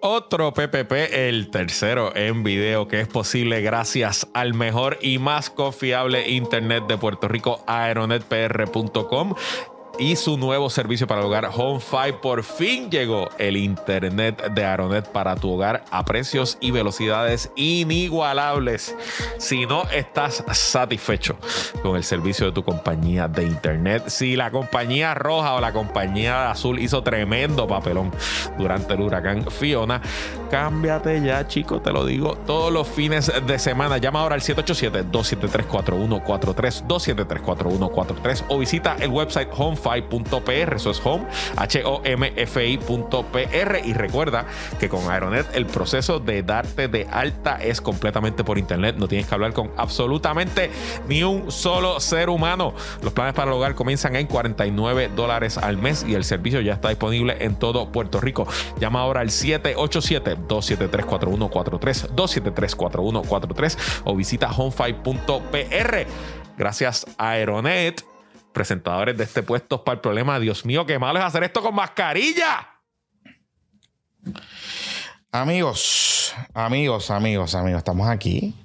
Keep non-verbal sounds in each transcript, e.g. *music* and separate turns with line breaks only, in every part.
Otro PPP, el tercero en video, que es posible gracias al mejor y más confiable Internet de Puerto Rico, aeronetpr.com y su nuevo servicio para el hogar HomeFi. Por fin llegó el Internet de Aeronet para tu hogar a precios y velocidades inigualables. Si no estás satisfecho con el servicio de tu compañía de Internet, si la compañía roja o la compañía azul hizo tremendo papelón durante el huracán Fiona, cámbiate ya, chico, te lo digo, todos los fines de semana. Llama ahora al 787-273-4143, 273-4143 o visita el website HomeFi homefy.pr. Eso es home, H-O-M-F-I.pr. Y recuerda que con Aeronet el proceso de darte de alta es completamente por internet. No tienes que hablar con absolutamente ni un solo ser humano. Los planes para el hogar comienzan en 49 dólares al mes y el servicio ya está disponible en todo Puerto Rico. Llama ahora al 787-273-4143, 273-4143 o visita homefy.pr. Gracias Aeronet presentadores de este puesto para el problema. Dios mío, qué malo es hacer esto con mascarilla.
Amigos, amigos, amigos, amigos, estamos aquí.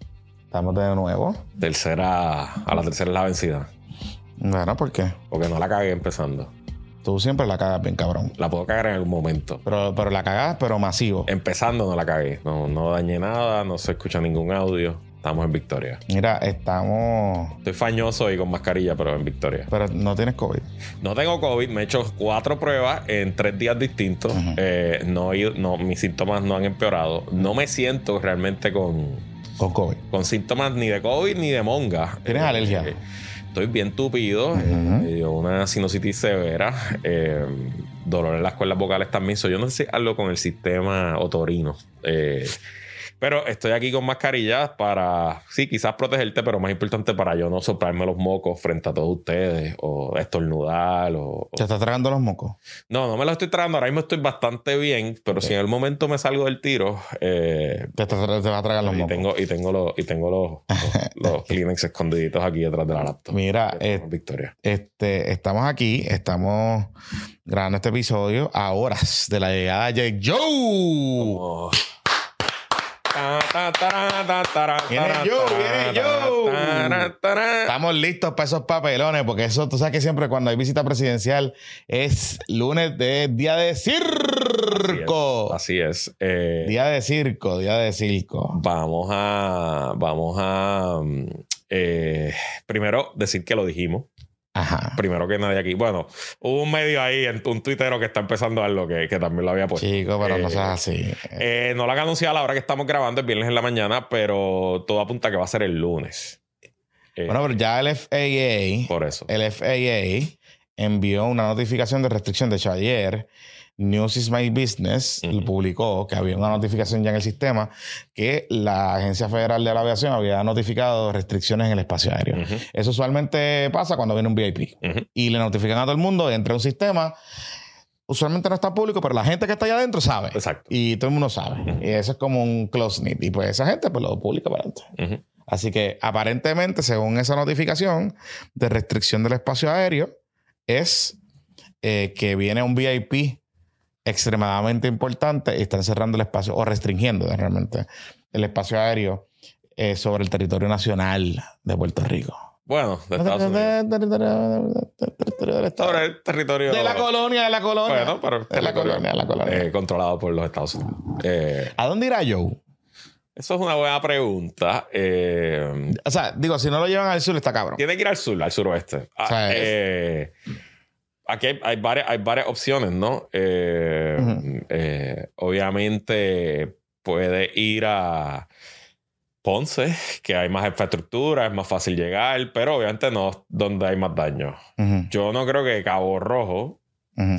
Estamos de nuevo.
Tercera, a la tercera es la vencida.
Bueno, ¿por qué?
Porque no la cagué empezando.
Tú siempre la cagas bien, cabrón.
La puedo cagar en algún momento.
Pero, pero la cagas, pero masivo.
Empezando no la cagué. No, no dañé nada, no se escucha ningún audio. Estamos en Victoria.
Mira, estamos.
Estoy fañoso y con mascarilla, pero en Victoria.
Pero no tienes COVID.
No tengo COVID. Me he hecho cuatro pruebas en tres días distintos. Eh, no, no, mis síntomas no han empeorado. No me siento realmente con.
Con COVID.
Con síntomas ni de COVID ni de monga.
¿Tienes
Eh,
alergia?
eh, Estoy bien tupido, eh, una sinusitis severa, eh, dolor en las cuerdas vocales también. So, yo no sé si algo con el sistema otorino. Eh, pero estoy aquí con mascarillas para, sí, quizás protegerte, pero más importante para yo no soplarme los mocos frente a todos ustedes o estornudar o...
¿Te estás tragando los mocos?
No, no me los estoy tragando. Ahora mismo estoy bastante bien, pero si en el momento me salgo del tiro, eh,
Te, te vas a tragar los
y
mocos.
tengo, y tengo los, y tengo los, *laughs* los, los Kleenex escondiditos aquí detrás de la laptop.
Mira, eh,
Victoria.
este, estamos aquí, estamos grabando este episodio a horas de la llegada de Jake Joe. Viene yo, viene yo. Estamos listos para esos papelones, porque eso, tú sabes que siempre cuando hay visita presidencial es lunes de día de circo.
Así es. Eh,
Día de circo, día de circo.
vamos a. Vamos a. mm, eh, primero, decir que lo dijimos.
Ajá.
Primero que nadie aquí. Bueno, hubo un medio ahí, en- un tuitero que está empezando a algo que, que también lo había puesto.
Chico, pero no
Eh,
seas así.
Eh, no lo han anunciado a la hora que estamos grabando, el viernes en la mañana, pero todo apunta que va a ser el lunes. Eh,
Bueno, pero ya el FAA,
por eso.
el FAA envió una notificación de restricción. De hecho, ayer News is My Business publicó que había una notificación ya en el sistema que la Agencia Federal de la Aviación había notificado restricciones en el espacio aéreo. Eso usualmente pasa cuando viene un VIP y le notifican a todo el mundo, entra un sistema. Usualmente no está público, pero la gente que está allá adentro sabe.
Exacto.
Y todo el mundo sabe. Y eso es como un close knit. Y pues esa gente pues lo publica para adentro.
Ujú.
Así que aparentemente, según esa notificación de restricción del espacio aéreo, es eh, que viene un VIP extremadamente importante y están cerrando el espacio o restringiendo realmente el espacio aéreo eh, sobre el territorio nacional de Puerto Rico.
Bueno, de Estados Unidos.
Territorio del Estado.
Sobre el territorio.
De la colonia, de la colonia.
Bueno, pero.
de la colonia, de la colonia.
eh, controlado por los Estados Unidos. Eh,
¿A dónde irá Joe?
eso es una buena pregunta.
O sea, digo, si no lo llevan al sur, está cabrón.
tiene que ir al sur, al suroeste. Ah,
sea, es-
aquí hay, hay varias, hay varias opciones, ¿no? Eh, eh, obviamente puede ir a Ponce, que hay más infraestructura, es más fácil llegar, pero obviamente no donde hay más daño. Yo no creo que Cabo Rojo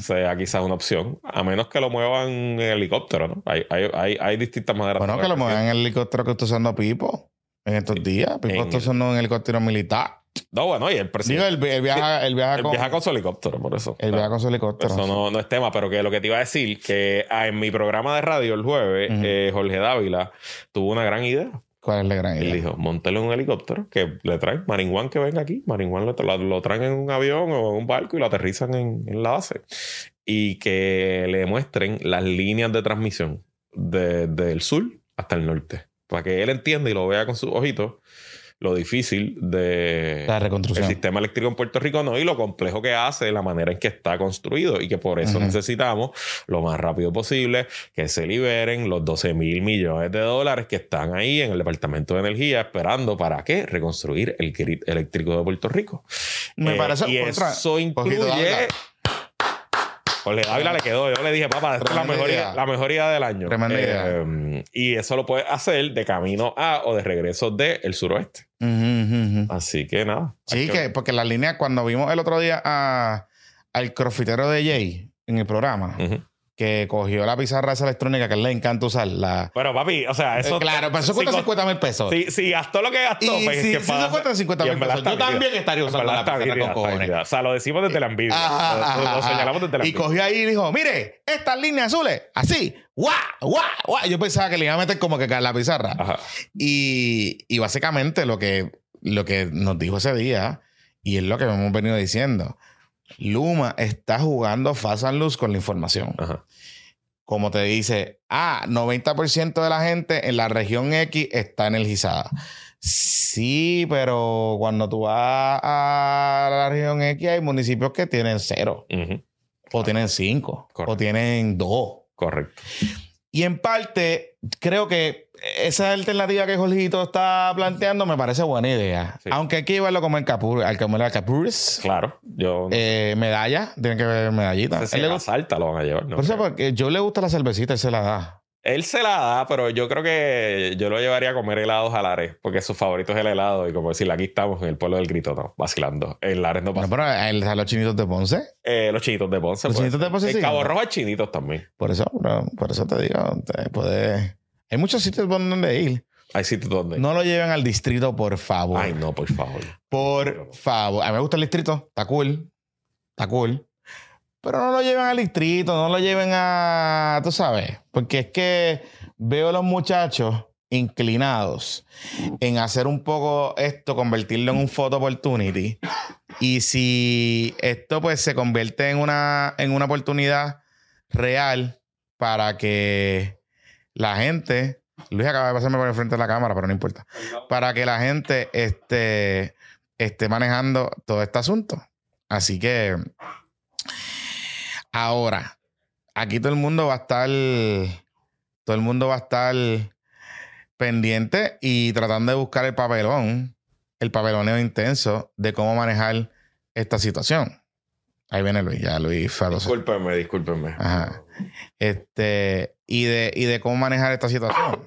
sea quizás una opción, a menos que lo muevan en helicóptero, ¿no? Hay, hay, hay, hay distintas maneras.
Bueno,
de
que lo muevan en el helicóptero que está usando Pipo en estos días. Pipo está usando un helicóptero militar.
No, bueno, y el
Digo,
presidente.
él viaja, con,
viaja con su helicóptero, por eso.
él viaja con su helicóptero.
Eso no, no es tema, pero que lo que te iba a decir, que ah, en mi programa de radio el jueves, eh, Jorge Dávila tuvo una gran idea.
¿Cuál es la gran
Él
idea?
dijo, montelo en un helicóptero, que le traen Maringuán que venga aquí. Maringuán lo, lo, lo traen en un avión o en un barco y lo aterrizan en, en la base. Y que le muestren las líneas de transmisión. desde el sur hasta el norte. Para que él entienda y lo vea con sus ojitos lo difícil de
La reconstrucción.
el sistema eléctrico en Puerto Rico no y lo complejo que hace la manera en que está construido y que por eso necesitamos lo más rápido posible que se liberen los 12 mil millones de dólares que están ahí en el Departamento de Energía esperando para qué reconstruir el grid eléctrico de Puerto Rico.
Me
Eh,
parece
y
contra-
eso incluye. Jorge Dávila le quedó. Yo le dije, papá, esta es la mejor,
idea.
idea, la mejor idea del año.
Tremenda idea.
Eh, y eso lo puedes hacer de camino a o de regreso del el suroeste.
Ujú.
Así que nada.
Sí, que, porque la línea, cuando vimos el otro día a, al crofitero de Jay en el programa. Que cogió la pizarra esa electrónica que él le encanta usar, la.
Pero papi, o sea, eso.
Eh, claro, pero eso cuesta
con-
50 mil pesos.
Sí, sí, gastó lo que gastó.
Y
pues,
si-
que
si eso cuesta 50
y en
mil pesos, yo también estaría usando la pizarra
nítida,
con cojones.
O sea, lo decimos desde la envidia.
Ajá,
lo,
ajá,
lo señalamos desde la
Y
envidia.
cogió ahí y dijo, mire, estas líneas azules, así, guau, guau, guau. Yo pensaba que le iba a meter como que la pizarra.
Ajá.
Y, y básicamente lo que, lo que nos dijo ese día, y es lo que hemos venido diciendo, Luma está jugando fast and loose con la información.
Ajá.
Como te dice, ah, 90% de la gente en la región X está energizada. Sí, pero cuando tú vas a la región X hay municipios que tienen cero, o tienen cinco,
Correcto.
o tienen dos.
Correcto.
Y en parte, creo que esa alternativa que Jorgito está planteando me parece buena idea.
Sí.
Aunque hay que llevarlo como el capur, al al capurs.
Claro. Yo no
Eh, medalla, tienen que ver medallita.
sé si
Él le gusta-
salta lo van a llevar. No
por eso, porque yo le gusta la cervecita, él se la da.
Él se la da, pero yo creo que yo lo llevaría a comer helados a Lares, porque su favorito es el helado. Y como decir, aquí estamos en el pueblo del grito, no, vacilando. En Lares no pasa.
No, pero él a los chinitos de Ponce.
Eh, los chinitos de Ponce.
Los chinitos de. Ponce
En
sí.
Cabo Rojo hay chinitos también.
Por eso, bro, por eso te digo, te puede... Hay muchos sitios donde ir.
Hay sitios donde.
No lo lleven al distrito, por favor.
Ay, no, por favor.
Por favor. A mí me gusta el distrito. Está cool. Está cool. Pero no lo lleven al distrito. No lo lleven a... Tú sabes. Porque es que veo a los muchachos inclinados en hacer un poco esto, convertirlo en un photo opportunity. Y si esto pues se convierte en una, en una oportunidad real para que la gente... Luis acaba de pasarme por el frente de la cámara, pero no importa para que la gente esté, esté manejando todo este asunto. Así que ahora, aquí todo el mundo va a estar, todo el mundo va a estar pendiente y tratando de buscar el papelón, el papeloneo intenso de cómo manejar esta situación. Ahí viene Luis, ya Luis fue a los-
Discúlpenme, discúlpenme.
Ajá. Este, y de, y de cómo manejar esta situación.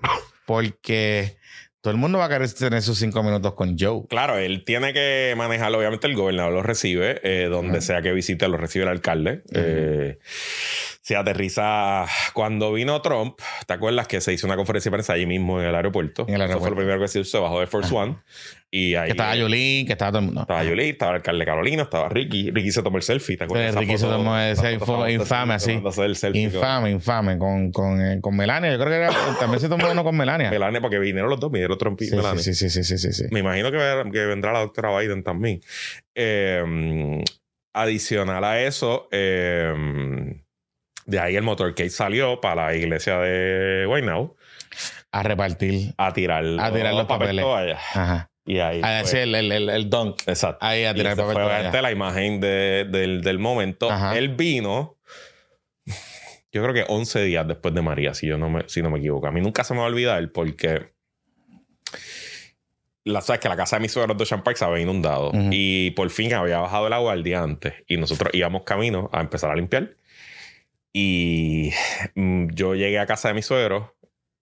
Porque todo el mundo va a querer tener sus cinco minutos con Joe.
Claro, él tiene que manejarlo. Obviamente, el gobernador lo recibe, eh, donde sea que visite, lo recibe el alcalde. Eh, se aterriza. Cuando vino Trump, ¿te acuerdas que se hizo una conferencia de prensa allí mismo en el aeropuerto?
En el
Eso fue
aeropuerto.
lo primero que se hizo, bajó de Force One. Y ahí.
Que estaba Yolín, que estaba todo el mundo.
Estaba Yuli, estaba el alcalde Carolina, estaba Ricky. Ricky se tomó el selfie, ¿te acuerdas?
Sí, Ricky se tomó ese
famosa,
infame, así. Infame, infame. Con, con, eh, con Melania. Yo creo que era- *coughs* también se tomó uno con Melania.
Melania, porque vinieron los dos, vinieron Trump y
Sí,
Melania.
sí, sí, sí, sí, sí, sí.
Me imagino que, que vendrá la doctora Biden también. Eh, adicional a eso, eh, de ahí el motorcade salió para la iglesia de Guaynabo
A repartir.
a tirar,
A tirar los
papel
papeles.
toalla.
Ajá.
Y ahí.
A
fue-
decir el, el, el, el dunk.
Exacto.
Ahí a
Y
tirar
esa
papel
fue la imagen de- del, del momento.
Ajá.
Él vino, yo creo que 11 días después de María, si yo no me, si no me equivoco. A mí nunca se me va a olvidar porque la, sabes que la casa de mis suegros de Ocean Park se había inundado
Ujú.
y por fin había bajado el agua el día antes y nosotros íbamos camino a empezar a limpiar. Y mm, yo llegué a casa de mis suegros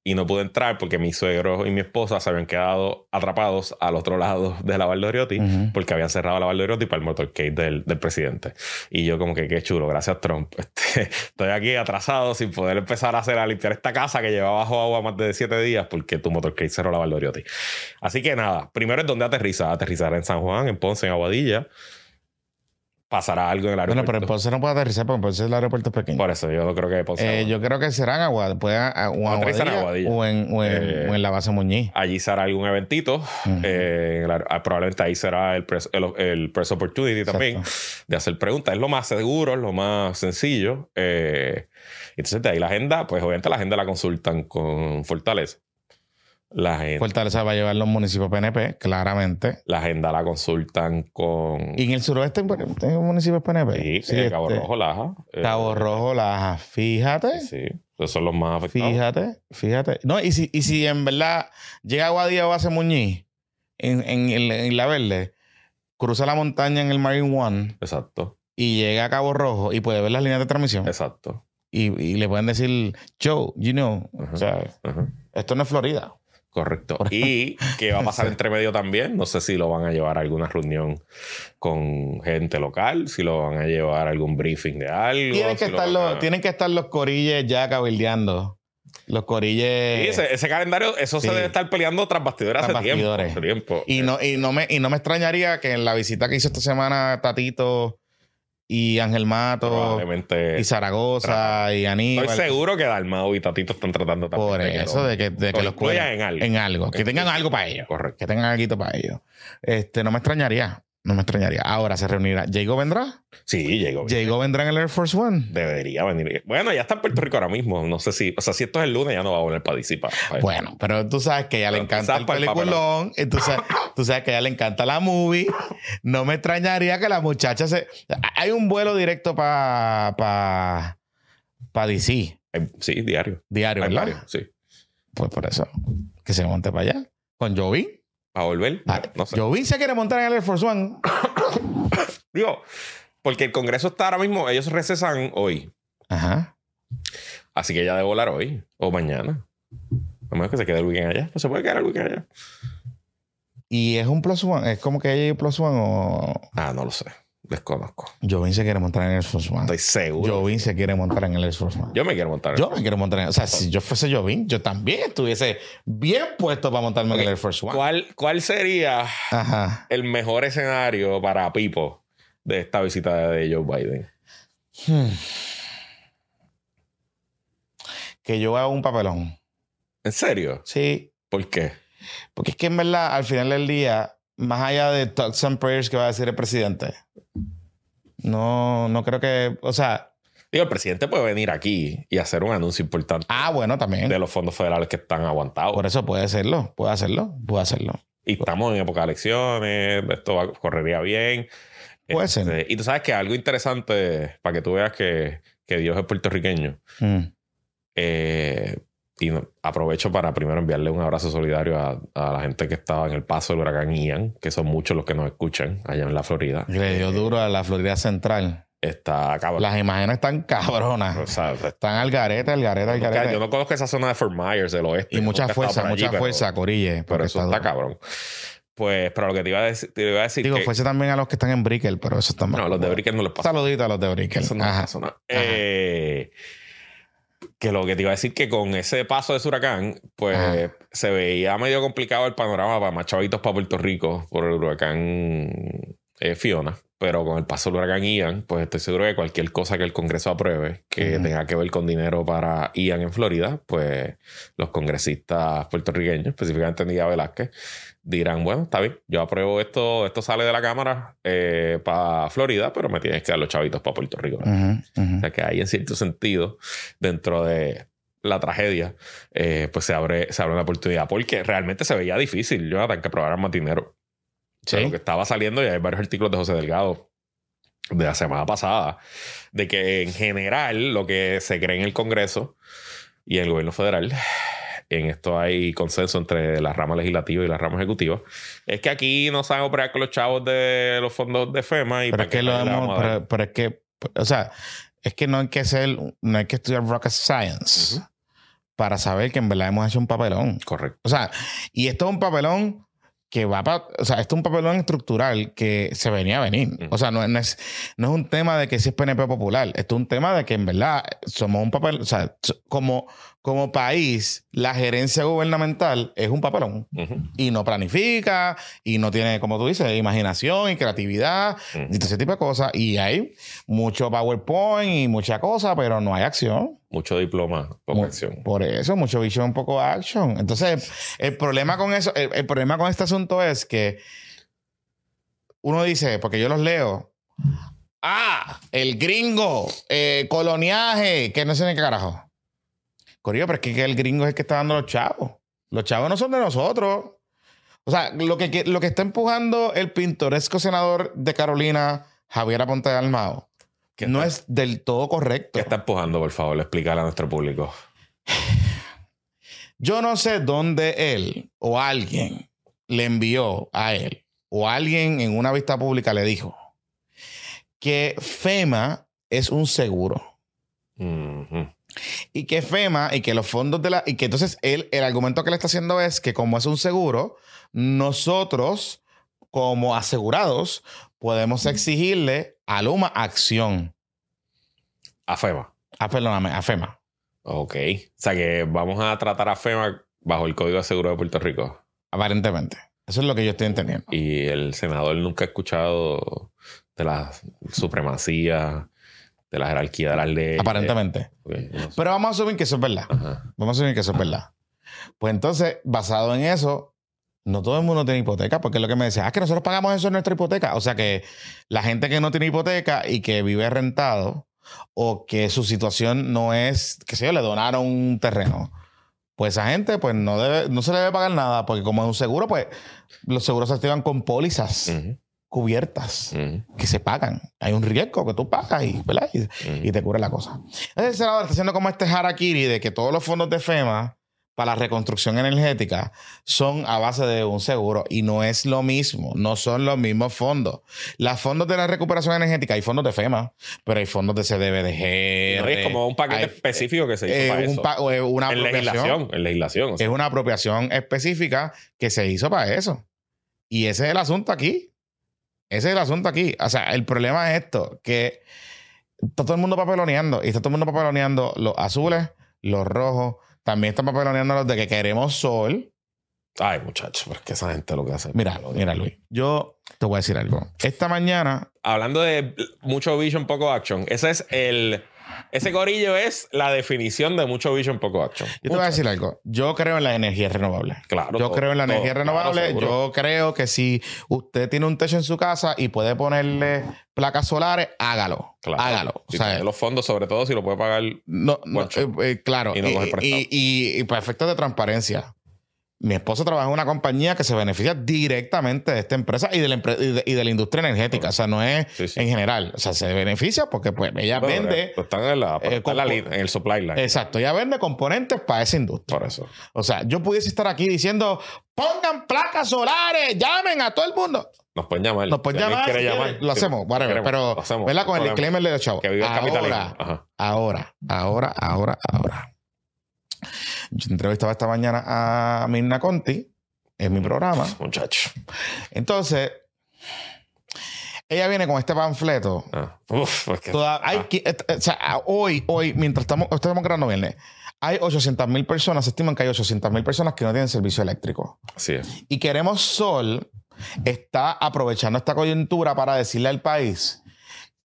y no pude entrar porque mis suegros y mi esposa se habían quedado atrapados al otro lado *laughs* de la Valdoriotti
Ujú.
porque habían cerrado la Valdoriotti para el motorcade del, del presidente. Y yo como que qué chulo, gracias Trump. *laughs* Este, estoy aquí atrasado sin poder empezar a hacer a limpiar esta casa que lleva bajo agua más de siete días porque tu motorcade cerró la Valdoriotti. Así que nada, primero es donde aterriza. Aterrizar en San Juan, en Ponce, en Aguadilla. Pasará algo en el
Bueno,
aeropuerto.
pero en Ponce no puede aterrizar porque en Ponce el aeropuerto es pequeño.
Por eso yo no creo que Ponce.
Eh, yo creo que será en Aguadilla, puede, a- o en Aguadilla,
Aguadilla.
o en, o en-
Eh,
o en la base Muñiz.
Allí será algún eventito. Eh, ah, probablemente ahí será el press, el, el press opportunity también de hacer preguntas. Es lo más seguro, es lo más sencillo. entonces, de ahí la agenda, pues obviamente la agenda la consultan con Fortaleza. La agenda,
Fortaleza va a llevar los municipios PNP, claramente.
la agenda la consultan con.
Y en el suroeste hay municipios PNP.
Sí, eh, Cabo
este,
Rojo, Laja. eh,
Cabo Rojo, Laja. Fíjate.
Sí, esos son los más afectados.
Fíjate, fíjate. No, y si, y si en verdad llega a Guadilla o Base Muñiz, en, en, en- en La Verde, cruza la montaña en el Marine One
Exacto,
y llega a Cabo Rojo y puede ver las líneas de transmisión
exacto.
y, y le pueden decir, Joe, you know,
Ajá.
o sea, esto no es Florida.
Correcto. *laughs* Y que va a pasar entre medio también. No sé si lo van a llevar a alguna reunión con gente local, si lo van a llevar a algún briefing de algo.
Tienen que,
si
estar los,
a-
tienen que estar los corilles ya cabildeando. Los corilles.
Sí, ese, ese calendario, eso
Sí.
se debe estar peleando tras bastidores
Tras
hace tiempo.
bastidores.
hace tiempo.
Y no, y, no me, y no me extrañaría que en la visita que hizo esta semana Tatito y Ángel Mato y Zaragoza y Aníbal.
Estoy seguro que Dalmau y Tatito están tratando también
Por eso, de que, de que
lo
los cuelen
en algo.
En algo. Que tengan algo para ellos.
Correcto.
Que tengan algo para ellos. Este, no me extrañaría. No me extrañaría. Ahora se reunirá. ¿Jago vendrá?
Sí, llegó.
¿Jago vendrá en el Air Force One?
Debería venir. Bueno, ya está en Puerto Rico ahora mismo. No sé si. O sea, si esto es el lunes, ya no va a volver para para- para-
Bueno, pero tú sabes que a ella le encanta el
para el
peliculón. y tú, sabes, tú sabes que a ella le encanta la movie. No me extrañaría que la muchacha se. Hay un vuelo directo para pa, pa DC,
Sí, diario.
diario,
varios, sí.
Pues por eso. Que se monte para allá. Con Jovín.
¿A volver?
Ah,
no sé.
Jovín se quiere montar en el Air Force One. *coughs*
Digo, porque el Congreso está ahora mismo, ellos recesan hoy.
Ajá.
Así que ella debe volar hoy o mañana. A menos que se quede el weekend allá. No se puede quedar el weekend allá.
Y es un plus one. Es como que ella es plus one o.
Ah, no lo sé. Desconozco.
Jovín se quiere montar en el Air Force One.
Estoy seguro.
Jovín se quiere montar en el Air Force One.
Yo me quiero montar. en
Yo me quiero montar en O sea, si yo fuese Jovín, yo también estuviese bien puesto para montarme en el Air Force One.
¿Cuál, ¿Cuál sería
Ajá.
el mejor escenario para Pipo de esta visita de Joe Biden?
Hmm. Que yo haga un papelón.
¿En serio?
Sí.
¿Por qué?
Porque es que en verdad, al final del día, más allá de talks and prayers que va a decir el presidente, no, no creo que. O sea,
Digo, el presidente puede venir aquí y hacer un anuncio importante
ah, bueno, también.
de los fondos federales que están aguantados.
Por eso puede hacerlo, puede hacerlo, puede hacerlo.
Y estamos en época de elecciones, esto va- correría bien.
Puede
Este,
ser.
Y tú sabes que algo interesante, para que tú veas que, que Dios es puertorriqueño,
Mm.
eh, y aprovecho para primero enviarle un abrazo solidario a, a la gente que estaba en el paso del huracán Ian, que son muchos los que nos escuchan allá en la Florida.
Le dio duro a la Florida Central.
Está cabrón.
Las imágenes están cabronas.
O sea,
Están al garete, al garete, al garete.
yo no conozco esa zona de Fort Myers del oeste.
Y mucha fuerza,
allí,
mucha
pero-
fuerza, Corille.
Pero eso está
duro.
cabrón. Pues, pero lo que te iba a decir, te iba a decir
Digo,
que-
fuerza también a los que están en Brickell, pero eso está mal.
No, los de Brickell no les pasa.
Saludito a los de Brickell.
Eso no,
Ajá.
eso no. Eh, que lo que te iba a decir que con ese paso de ese huracán, pues
Ajá.
se veía medio complicado el panorama para más chavitos para Puerto Rico por el huracán eh, Fiona. Pero con el paso del huracán Ian, pues estoy seguro que cualquier cosa que el Congreso apruebe que tenga que ver con dinero para Ian en Florida, pues los congresistas puertorriqueños, específicamente Nidia Velázquez, dirán, bueno, está bien, yo apruebo esto, esto sale de la Cámara para Florida, pero me tienes que dar los chavitos para Puerto Rico.
Ujú, ujú.
O sea que ahí en cierto sentido, dentro de la tragedia, eh, pues se abre, se abre una oportunidad. Porque realmente se veía difícil, Jonathan, que aprobaran más dinero. O sea,
Sí.
Lo que estaba saliendo, y hay varios artículos de José Delgado de la semana pasada, de que en general lo que se cree en el Congreso y en el gobierno federal, en esto hay consenso entre la rama legislativa y la rama ejecutiva, es que aquí no saben operar con los chavos de los fondos de FEMA y
Pero
para
que lo
vamos
pero, pero es que, o sea, es que no hay que ser, no hay que estudiar rocket science
Ujú.
para saber que en verdad hemos hecho un papelón.
Correcto.
O sea, y esto es un papelón que va para, o sea, esto es un papelón estructural que se venía a venir. O sea, no, no es, no es un tema de que si es PNP popular, esto es un tema de que en verdad somos un papel, o sea, como, como país, la gerencia gubernamental es un papelón y no planifica y no tiene, como tú dices, imaginación y creatividad
Ujú.
y todo ese tipo de cosas. Y hay mucho PowerPoint y mucha cosa, pero no hay acción.
Mucho diploma, poca acción.
Por eso, mucho vision, poco action. Entonces, el problema con eso, el, el problema con este asunto es que uno dice, porque yo los leo, ah, el gringo, eh, coloniaje, que no sé ni qué carajo. Corillo, pero es que, que el gringo es el que está dando los chavos. Los chavos no son de nosotros. O sea, lo que, que- lo que está empujando el pintoresco senador de Carolina, Javier Aponte de Almao,
¿Qué
no es del todo correcto.
¿Qué está empujando, por favor? Explícale a nuestro público. *sighs*
Yo no sé dónde él o alguien le envió a él o alguien en una vista pública le dijo que FEMA es un seguro. Y que FEMA y que los fondos de la y que entonces él el argumento que le está haciendo es que como es un seguro nosotros como asegurados podemos exigirle a Luma acción
A FEMA.
ah, perdóname a FEMA
Ok. O sea que vamos a tratar a FEMA bajo el Código de Seguro de Puerto Rico.
aparentemente eso es lo que yo estoy entendiendo
Y el senador nunca ha escuchado de la supremacía, de la jerarquía de las leyes.
aparentemente
Ok, no sé.
pero vamos a asumir que eso es verdad
Ajá.
Vamos a asumir que eso es verdad. Pues entonces, basado en eso, no todo el mundo tiene hipoteca, porque es lo que me decía, ah, que nosotros pagamos eso en nuestra hipoteca. O sea que la gente que no tiene hipoteca y que vive rentado, o que su situación no es, que sé yo, le donaron un terreno, pues esa gente pues no, debe, no se le debe pagar nada, porque como es un seguro, pues los seguros se activan con pólizas
Ujú,
cubiertas que se pagan. Hay un riesgo que tú pagas y, ¿verdad? Y-
ujú.
y te cubre la cosa. Entonces, el senador está haciendo como este harakiri de que todos los fondos de FEMA para la reconstrucción energética son a base de un seguro y no es lo mismo, no son los mismos fondos. Los fondos de la recuperación energética, hay fondos de FEMA, pero hay fondos de CDBDG.
No, es como un paquete
hay-
específico que se hizo
eh,
para
un
eso.
pa- o, eh, una
en
apropiación.
legislación, en legislación. o sea.
Es una apropiación específica que se hizo para eso. Y ese es el asunto aquí. Ese es el asunto aquí. O sea, el problema es esto, que está todo el mundo papeloneando y está todo el mundo papeloneando los azules, los rojos, también están papeloneando los de que queremos sol.
Ay, muchachos, pero es que esa gente lo que hace.
Mira, mira, Luis, yo te voy a decir algo. Esta mañana,
Hablando de mucho vision, poco action, ese es el. Ese gorillo es la definición de mucho vision, poco action.
yo te voy a decir algo. Yo creo en la energía renovable.
Claro.
Yo
todo,
creo en la
todo,
energía renovable. yo creo que si usted tiene un techo en su casa y puede ponerle placas solares, hágalo.
Claro.
Hágalo.
Si
O sea,
tiene los fondos, sobre todo si lo puede pagar.
no, eh, eh, claro.
Y no
y, y- y para efectos de transparencia. Mi esposo trabaja en una compañía que se beneficia directamente de esta empresa y de la, empre- y de, y de la industria energética. O sea, no es
Sí, sí.
en general. O sea, se beneficia porque pues, ella
Bueno,
vende.
pues están en la,
eh,
está en, la el supply line.
Exacto, ella vende componentes para esa industria.
Por eso.
O sea, yo pudiese estar aquí diciendo, pongan placas solares, llamen a todo el mundo.
Nos pueden llamar.
Nos pueden
Si
llamar.
quiere
Lo
Sí,
hacemos, whatever.
queremos,
Pero,
lo hacemos.
¿verdad? Con el disclaimer de los chavos.
Que viva el capitalismo.
Ahora, ahora, ahora, ahora, ahora. Yo entrevistaba esta mañana a Mirna Conti en mi programa.
Muchacho.
Entonces, ella viene con este panfleto.
Ah. Uf, es que-
Toda- hay
ah.
et- o sea, hoy, hoy, mientras estamos, estamos grabando viernes, hay 800 mil personas, se estiman que hay 800 mil personas que no tienen servicio eléctrico.
Así es.
Y Queremos Sol está aprovechando esta coyuntura para decirle al país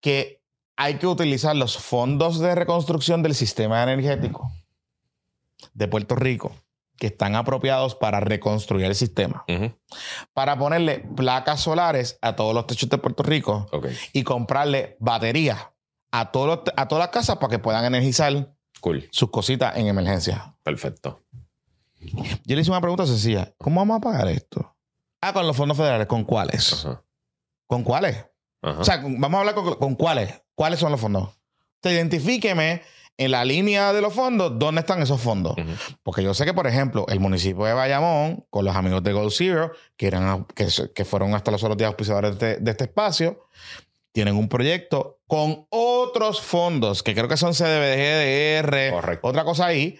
que hay que utilizar los fondos de reconstrucción del sistema energético de Puerto Rico que están apropiados para reconstruir el sistema, para ponerle placas solares a todos los techos de Puerto Rico y comprarle baterías a, todos los- a todas las casas para que puedan energizar
Cool.
sus cositas en emergencia.
Perfecto.
Yo le hice una pregunta sencilla. ¿Cómo vamos a pagar esto? Ah, con los fondos federales. ¿Con cuáles? ¿Con cuáles? O sea, vamos a hablar con, con cuáles. ¿Cuáles son los fondos? Te identifíqueme en la línea de los fondos dónde están esos fondos. Porque yo sé que, por ejemplo, el municipio de Bayamón, con los amigos de Gold Zero, que, eran, que, que fueron hasta los otros días auspiciadores de, de este espacio, tienen un proyecto con otros fondos, que creo que son CDBGDR,
Correcto.
otra cosa ahí,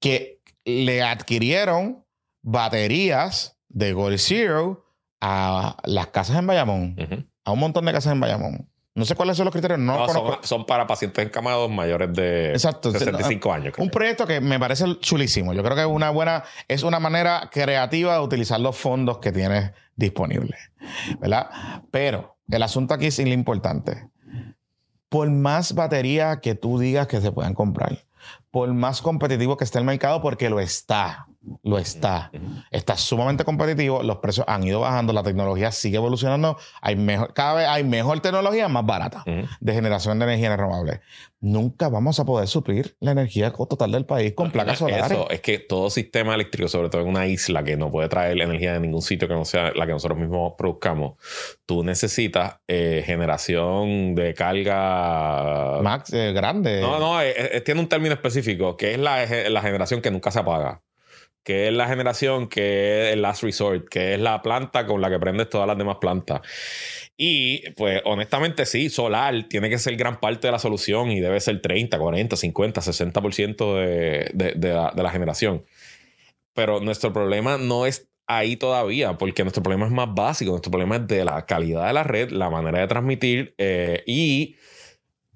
que le adquirieron baterías de Gold Zero a las casas en Bayamón, a un montón de casas en Bayamón. No sé cuáles son los criterios, no,
No,
los
son, para pacientes encamados mayores de
Exacto.
65 años. creo.
Un proyecto que me parece chulísimo. Yo creo que es una buena, es una manera creativa de utilizar los fondos que tienes disponibles. ¿Verdad? Pero el asunto aquí es lo importante. Por más batería que tú digas que se puedan comprar, por más competitivo que esté el mercado, porque lo está, lo está. Está sumamente competitivo, los precios han ido bajando, la tecnología sigue evolucionando, hay mejor, cada vez hay mejor tecnología más barata de generación de energía renovable. Nunca vamos a poder suplir la energía total del país con placas solares.
Eso, es que todo sistema eléctrico, sobre todo en una isla que no puede traer energía de ningún sitio que no sea la que nosotros mismos produzcamos, tú necesitas eh, generación de carga.
Max, eh, grande.
No, no, eh, eh, tiene un término específico, que es la, la generación que nunca se apaga. Que es la generación que es el last resort, que es la planta con la que prendes todas las demás plantas. Y pues honestamente sí, solar tiene que ser gran parte de la solución y debe ser 30, 40, 50, 60% de, de, de la, de la generación. Pero nuestro problema no es ahí todavía, porque nuestro problema es más básico, nuestro problema es de la calidad de la red, la manera de transmitir eh, y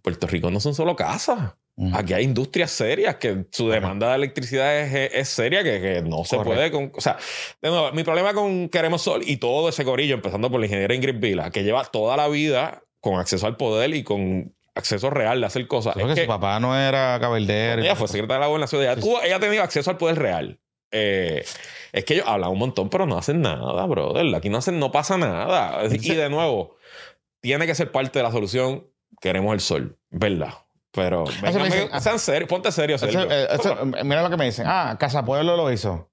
Puerto Rico no son solo casas. Aquí hay industrias serias que su demanda de electricidad es, es- seria, que, que no se
Correcto.
puede. Con, o sea, de nuevo, mi problema con Queremos Sol y todo ese corillo, empezando por la ingeniera Ingrid Vila, que lleva toda la vida con acceso al poder y con acceso real de hacer cosas.
Creo
es
que
que
su papá no era cabildero.
ella fue secretaria de la gobernación. Ella, tuvo- ella ha tenido acceso al poder real. Eh, es que ellos hablan un montón, pero no hacen nada, brother. Aquí no, hacen, no pasa nada. Y de nuevo, tiene que ser parte de la solución. Queremos el sol, ¿verdad? Pero
dicen- ah.
sean serios, ponte serio, Sergio.
eh, eso, mira lo que me dicen. Ah, Casa Pueblo lo hizo.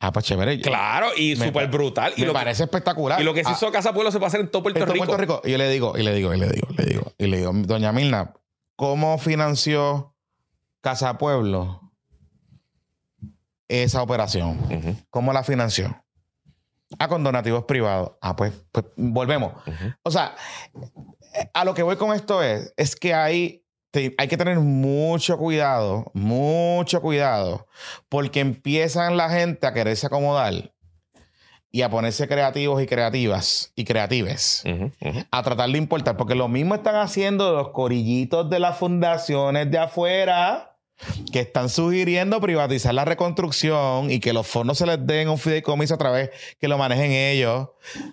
Ah, pues chévere.
Claro, y súper brutal. Y
Me
lo, que,
parece espectacular.
y lo que se
Ah,
hizo Casa Pueblo se puede hacer en todo Puerto Rico.
Puerto Rico. Y yo le digo, y le digo, y le digo, le digo, y le digo, doña Milna, ¿cómo financió Casa Pueblo esa operación? ¿Cómo la financió? Ah, con donativos privados. Ah, pues, pues volvemos. O sea, a lo que voy con esto es, es que hay, te- hay que tener mucho cuidado, mucho cuidado, porque empiezan la gente a quererse acomodar y a ponerse creativos y creativas y creatives a tratar de importar, porque lo mismo están haciendo los corillitos de las fundaciones de afuera que están sugiriendo privatizar la reconstrucción y que los fondos se les den un fideicomiso a través que lo manejen ellos.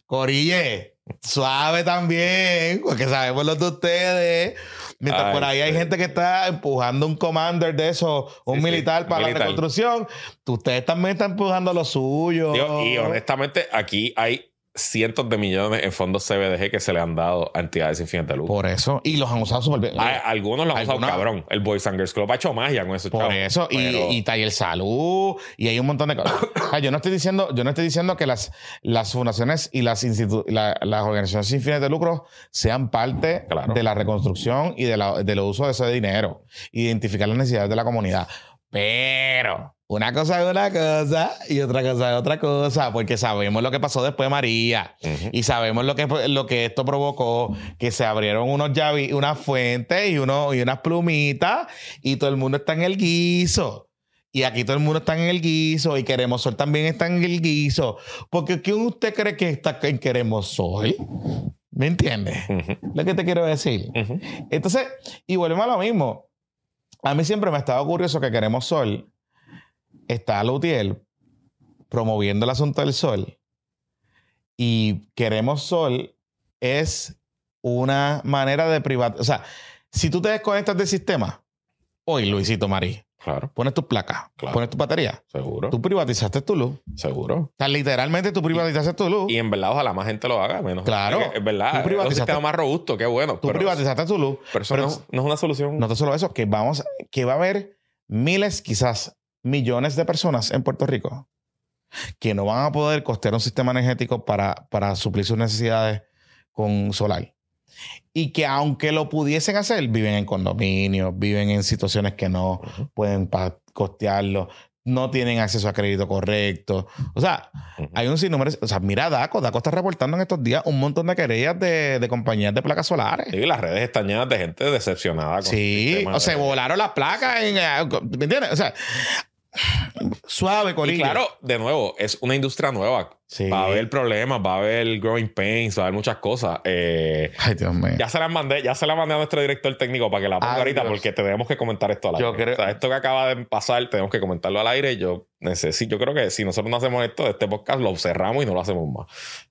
Corille, suave también, porque sabemos los de ustedes. Mientras
Ay,
por ahí hay
sí.
gente que está empujando un commander de eso, un
Sí, sí,
militar para
militar.
la reconstrucción, ustedes también están empujando lo suyo.
Digo, y honestamente, aquí hay cientos de millones en fondos CBDG que se le han dado a entidades sin fines de lucro.
Por eso, y los han usado súper bien.
Algunos lo han usado cabrón. El Boys and Girls Club ha hecho magia con eso.
Por eso, y,
Pero-
y Taller Salud, y hay un montón de cosas. Sea, *coughs* yo no estoy diciendo, yo no estoy diciendo que las, las fundaciones y las, la- las organizaciones sin fines de lucro sean parte
Claro.
de la reconstrucción y de la, del uso de ese dinero. Identificar las necesidades de la comunidad. Pero una cosa es una cosa y otra cosa es otra cosa, porque sabemos lo que pasó después de María. Y sabemos lo que, lo que esto provocó, que se abrieron unos llavi, unas fuentes y, uno, y unas plumitas y todo el mundo está en el guiso. Y aquí todo el mundo está en el guiso y Queremos Sol también está en el guiso. Porque ¿quién usted cree que está en Queremos Sol? ¿Me entiendes? Lo que te quiero decir. Entonces, y volvemos a lo mismo. A mí siempre me ha estado curioso que Queremos Sol está Lutiel promoviendo el asunto del sol. Y Queremos Sol es una manera de privatizar. O sea, si tú te desconectas del sistema, hoy, Luisito Marí,
Claro,
pones tus placas,
Claro.
pones tu batería,
seguro.
tú privatizaste tu luz.
Seguro.
O sea, literalmente tú privatizaste tu luz.
Y en verdad, ojalá más gente lo haga. Menos
Claro.
Es, que, es verdad.
Tú
Es un
privatizaste-
sistema más robusto. Qué bueno.
tú
pero,
privatizaste tu luz.
pero eso
pero-
no, es, no es una solución.
No tan solo eso, que vamos, que va a haber miles, quizás millones de personas en Puerto Rico que no van a poder costear un sistema energético para, para suplir sus necesidades con solar. Y que aunque lo pudiesen hacer, viven en condominios, viven en situaciones que no pueden costearlo, no tienen acceso a crédito correcto. O sea, hay un sinnúmero. O sea, mira Daco, Daco está reportando en estos días un montón de querellas de, de compañías de placas solares.
Sí, las redes están llenas de gente decepcionada. Con
Sí, o se
de-
volaron las placas. En, eh, ¿Me entiendes? O sea, suave,
Y
Corillo.
claro, de nuevo, es una industria nueva.
Sí.
Va a haber problemas, va a haber growing pains, va a haber muchas cosas. Eh,
Ay, Dios mío.
ya se las mandé, ya se las mandé a nuestro director técnico para que la ponga
Ay,
ahorita
Dios.
porque tenemos que comentar esto al aire.
Yo creo-
O sea, esto que acaba de pasar, tenemos que comentarlo al aire. Yo necesito, yo creo que si nosotros no hacemos esto, este podcast lo cerramos y no lo hacemos más.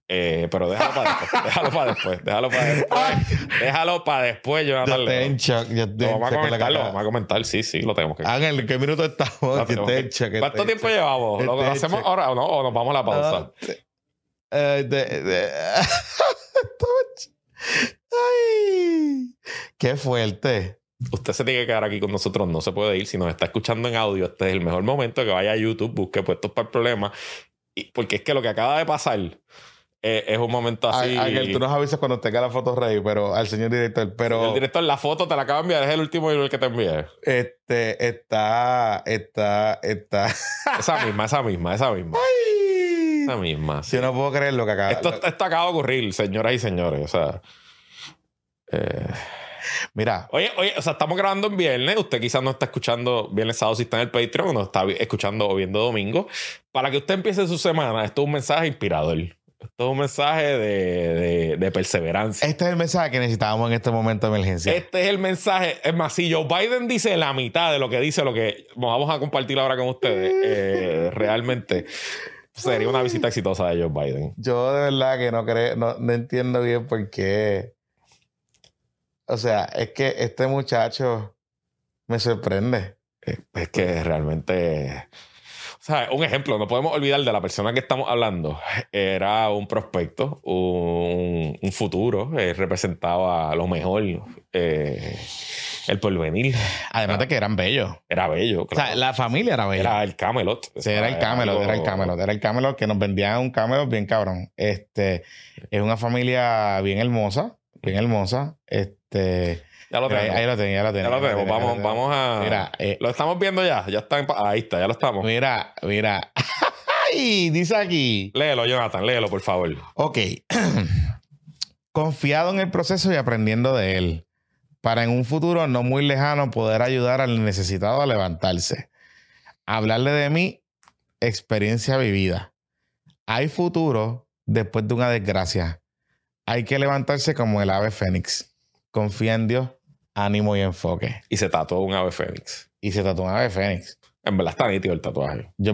Eh, pero déjalo para después, *laughs* déjalo para después, déjalo para después. déjalo para después,
Yo
Jonathan.
Yo
vamos a
shock con la
comentar, lo
cara.
vamos a comentar, sí, sí, lo tenemos que
Ángel, ¿en qué minuto estamos? Que
que- ¿Cuánto tiempo llevamos? ¿Lo hacemos ahora o no? ¿O nos vamos a la pausa?
De- de- *laughs* Ay, qué fuerte.
Usted se tiene que quedar aquí con nosotros, no se puede ir. Si nos está escuchando en audio, este es el mejor momento que vaya a YouTube, busque puestos para el problema. Y, porque es que lo que acaba de pasar eh, es un momento así.
Ángel, tú nos avisas cuando tenga la foto ready, pero al señor director, pero
El director, la foto te la acaba de enviar, es el último email que te envié.
este está, está, está.
Esa misma, esa misma, esa misma. Esa misma. sí.
Yo no puedo creer lo que acaba.
Esto, esto acaba de ocurrir, señoras y señores. O sea. eh,
Mira,
Oye, oye, o sea, estamos grabando en viernes. Usted quizás no está escuchando viernes, sábado si está en el Patreon, o no está escuchando o viendo domingo. Para que usted empiece su semana, esto es un mensaje inspirador. Esto es un mensaje de, de- de perseverancia.
este es el mensaje que necesitábamos en este momento de emergencia.
Este es el mensaje. Es más, si Joe Biden dice la mitad de lo que dice, lo que vamos a compartir ahora con ustedes, eh, realmente sería una visita exitosa de Joe Biden.
Yo de verdad que no creo, no, no entiendo bien por qué. O sea, es que este muchacho me sorprende.
Es que realmente. O sea, un ejemplo, no podemos olvidar de la persona que estamos hablando. Era un prospecto, un, un futuro, eh, representaba lo mejor, eh, el porvenir.
Además de que eran bellos.
Era bello,
O sea,
claro.
la familia era bella.
Era el Camelot.
Sí, era el Camelot, era el Camelot, era el Camelot que nos vendían un Camelot bien cabrón. Este es una familia bien hermosa, bien hermosa. Este,
Ya lo tenemos.
ahí lo tenía, ya lo tenía.
ya lo tenemos. Vamos, vamos a.
Mira, eh,
Lo estamos viendo ya. Ya está. en Ahí está, ya lo estamos.
mira, mira. *laughs* Ay, dice aquí.
Léelo, Jonathan, léelo, por favor.
Ok. *clears throat* Confiado en el proceso y aprendiendo de él. Para en un futuro no muy lejano poder ayudar al necesitado a levantarse. Hablarle de mi experiencia vivida. Hay futuro después de una desgracia. Hay que levantarse como el ave fénix. Confía en Dios, ánimo y enfoque.
Y se tatuó un ave fénix.
Y se tatuó un ave fénix.
En verdad está nítido el tatuaje.
Yo,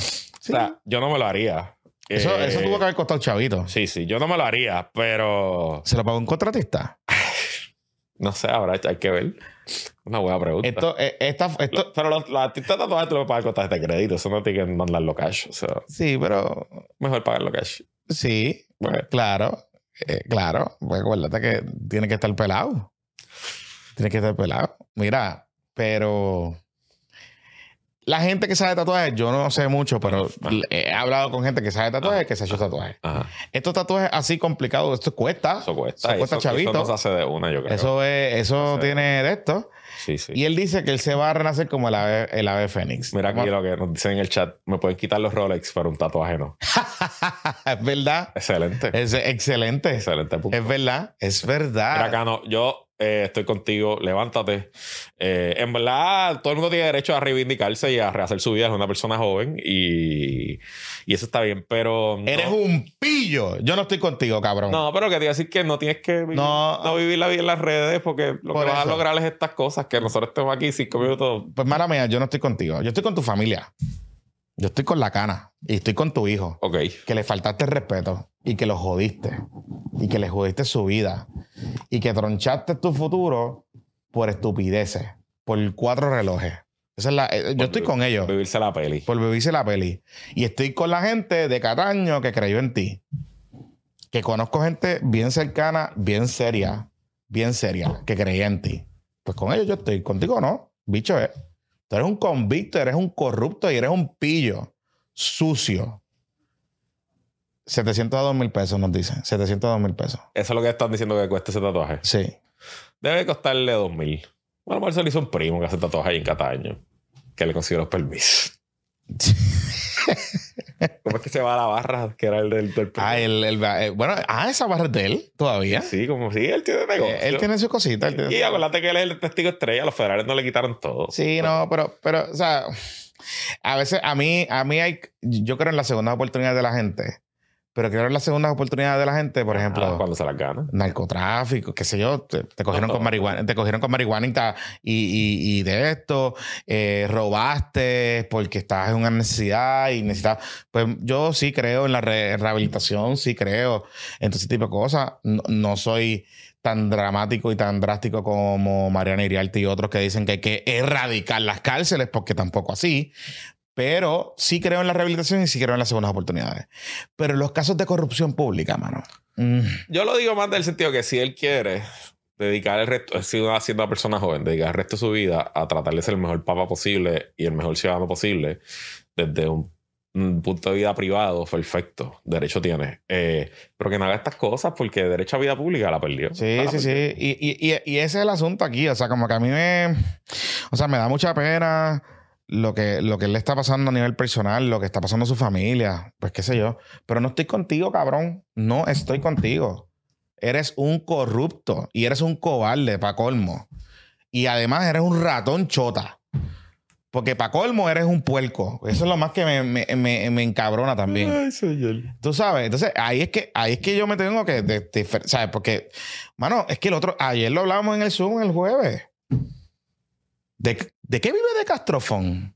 Sí. *laughs*
O sea, yo no me lo haría.
eso,
Eh,
eso tuvo que haber costado chavito.
Sí, sí, yo no me lo haría, pero
¿Se lo pagó un contratista? *laughs*
no sé, ahora hay que ver. Una buena pregunta.
Esto, eh, esta, esto,
pero los, los artistas tatuajes tú lo pagas con tarjeta de crédito, eso no tiene que mandarlo cash. O sea,
sí, pero
mejor pagarlo cash.
Sí, claro, eh, claro. Pues acuérdate que tiene que estar pelado. Tiene que estar pelado. Mira, pero la gente que sabe tatuajes, yo no sé mucho, pero he hablado con gente que sabe tatuajes que se ha hecho tatuajes.
Ajá.
Estos tatuajes así complicados, esto cuesta.
Eso cuesta.
Eso cuesta
eso,
chavito.
Eso no se hace de una, yo creo.
Eso es, eso tiene de esto.
sí, sí.
Y él dice que él se va a renacer como el ave, el ave fénix.
Mira aquí lo que nos dicen en el chat. Me pueden quitar los Rolex, pero un tatuaje no. *laughs*
es verdad.
Excelente.
Es excelente.
Excelente punto.
Es verdad. Es verdad.
Mira, Cano, yo eh, estoy contigo, levántate. Eh, en verdad, todo el mundo tiene derecho a reivindicarse y a rehacer su vida. Es una persona joven y, y eso está bien, pero. no-
Eres un pillo. Yo no estoy contigo, cabrón.
No, pero que te iba a decir que no tienes que vivir,
No.
no. vivir la vida en las redes porque lo
Por
que vas a lograr es estas cosas que nosotros estemos aquí cinco minutos.
Pues mala mía, yo no estoy contigo. Yo estoy con tu familia. Yo estoy con la cana. Y estoy con tu hijo.
Ok.
Que le faltaste el respeto. Y que lo jodiste. Y que le jodiste su vida. Y que tronchaste tu futuro por estupideces. Por cuatro relojes. Esa es la, eh, yo estoy con ellos.
Vivirse la peli.
Por vivirse la peli. Y estoy con la gente de Cataño que creyó en ti. Que conozco gente bien cercana, bien seria, bien seria, que creía en ti. Pues con ellos yo estoy. Contigo no. Bicho, eh. Tú eres un convicto, eres un corrupto y eres un pillo. Sucio. 702 mil pesos nos dicen. 702 mil pesos.
Eso es lo que están diciendo que cuesta ese tatuaje.
Sí.
Debe costarle dos mil. Bueno, a lo mejor se le hizo un primo que hace tatuaje ahí en Cataño. Que le consiguió los permisos. *laughs* ¿Cómo es que se va a la barra? Que era el del, del
Ah, el, el- eh, bueno, ah, esa barra es de él todavía.
Sí, como sí, él tiene negocio.
Eh, él tiene su cosita. él tiene-
Y acuérdate que él es el testigo estrella. Los federales no le quitaron todo.
Sí, no, pero, pero, o sea, a veces a mí, a mí hay, yo creo en las segundas oportunidades de la gente, pero creo en las segundas oportunidades de la gente, por ejemplo,
Ah, cuando se las gana.
narcotráfico, qué sé yo, te, te cogieron
No.
con marihuana, te cogieron con marihuana y, y, y- y de esto, eh, robaste porque estabas en una necesidad y necesitas, pues yo sí creo en la re- rehabilitación, sí creo en todo ese tipo de cosas. No, no soy tan dramático y tan drástico como Mariana Iriarte y otros que dicen que hay que erradicar las cárceles, porque tampoco así. Pero sí creo en la rehabilitación y sí creo en las segundas oportunidades. Pero en los casos de corrupción pública, mano. mm,
Yo lo digo más del sentido que si él quiere dedicar el resto, siendo siendo una persona joven, dedicar el resto de su vida a tratar de ser el mejor papa posible y el mejor ciudadano posible desde un, un punto de vida privado, perfecto, derecho tiene. Eh, pero que no haga estas cosas porque derecho a vida pública la perdió.
Sí,
La
sí, sí.
perdió.
Y, y, y ese es el asunto aquí. O sea, como que a mí me. O sea, me da mucha pena lo que, lo que le está pasando a nivel personal, lo que está pasando a su familia. Pues qué sé yo. Pero no estoy contigo, cabrón. No estoy contigo. Eres un corrupto y eres un cobarde, pa' colmo. Y además eres un ratón chota. Porque pa' colmo eres un puerco. Eso es lo más que me, me, me, me encabrona también.
Ay, señor.
Tú sabes, entonces ahí es que ahí es que yo me tengo que de- de- ¿sabes? Porque, mano, es que el otro, ayer lo hablábamos en el Zoom el jueves. ¿De, de qué vive de Castrofón?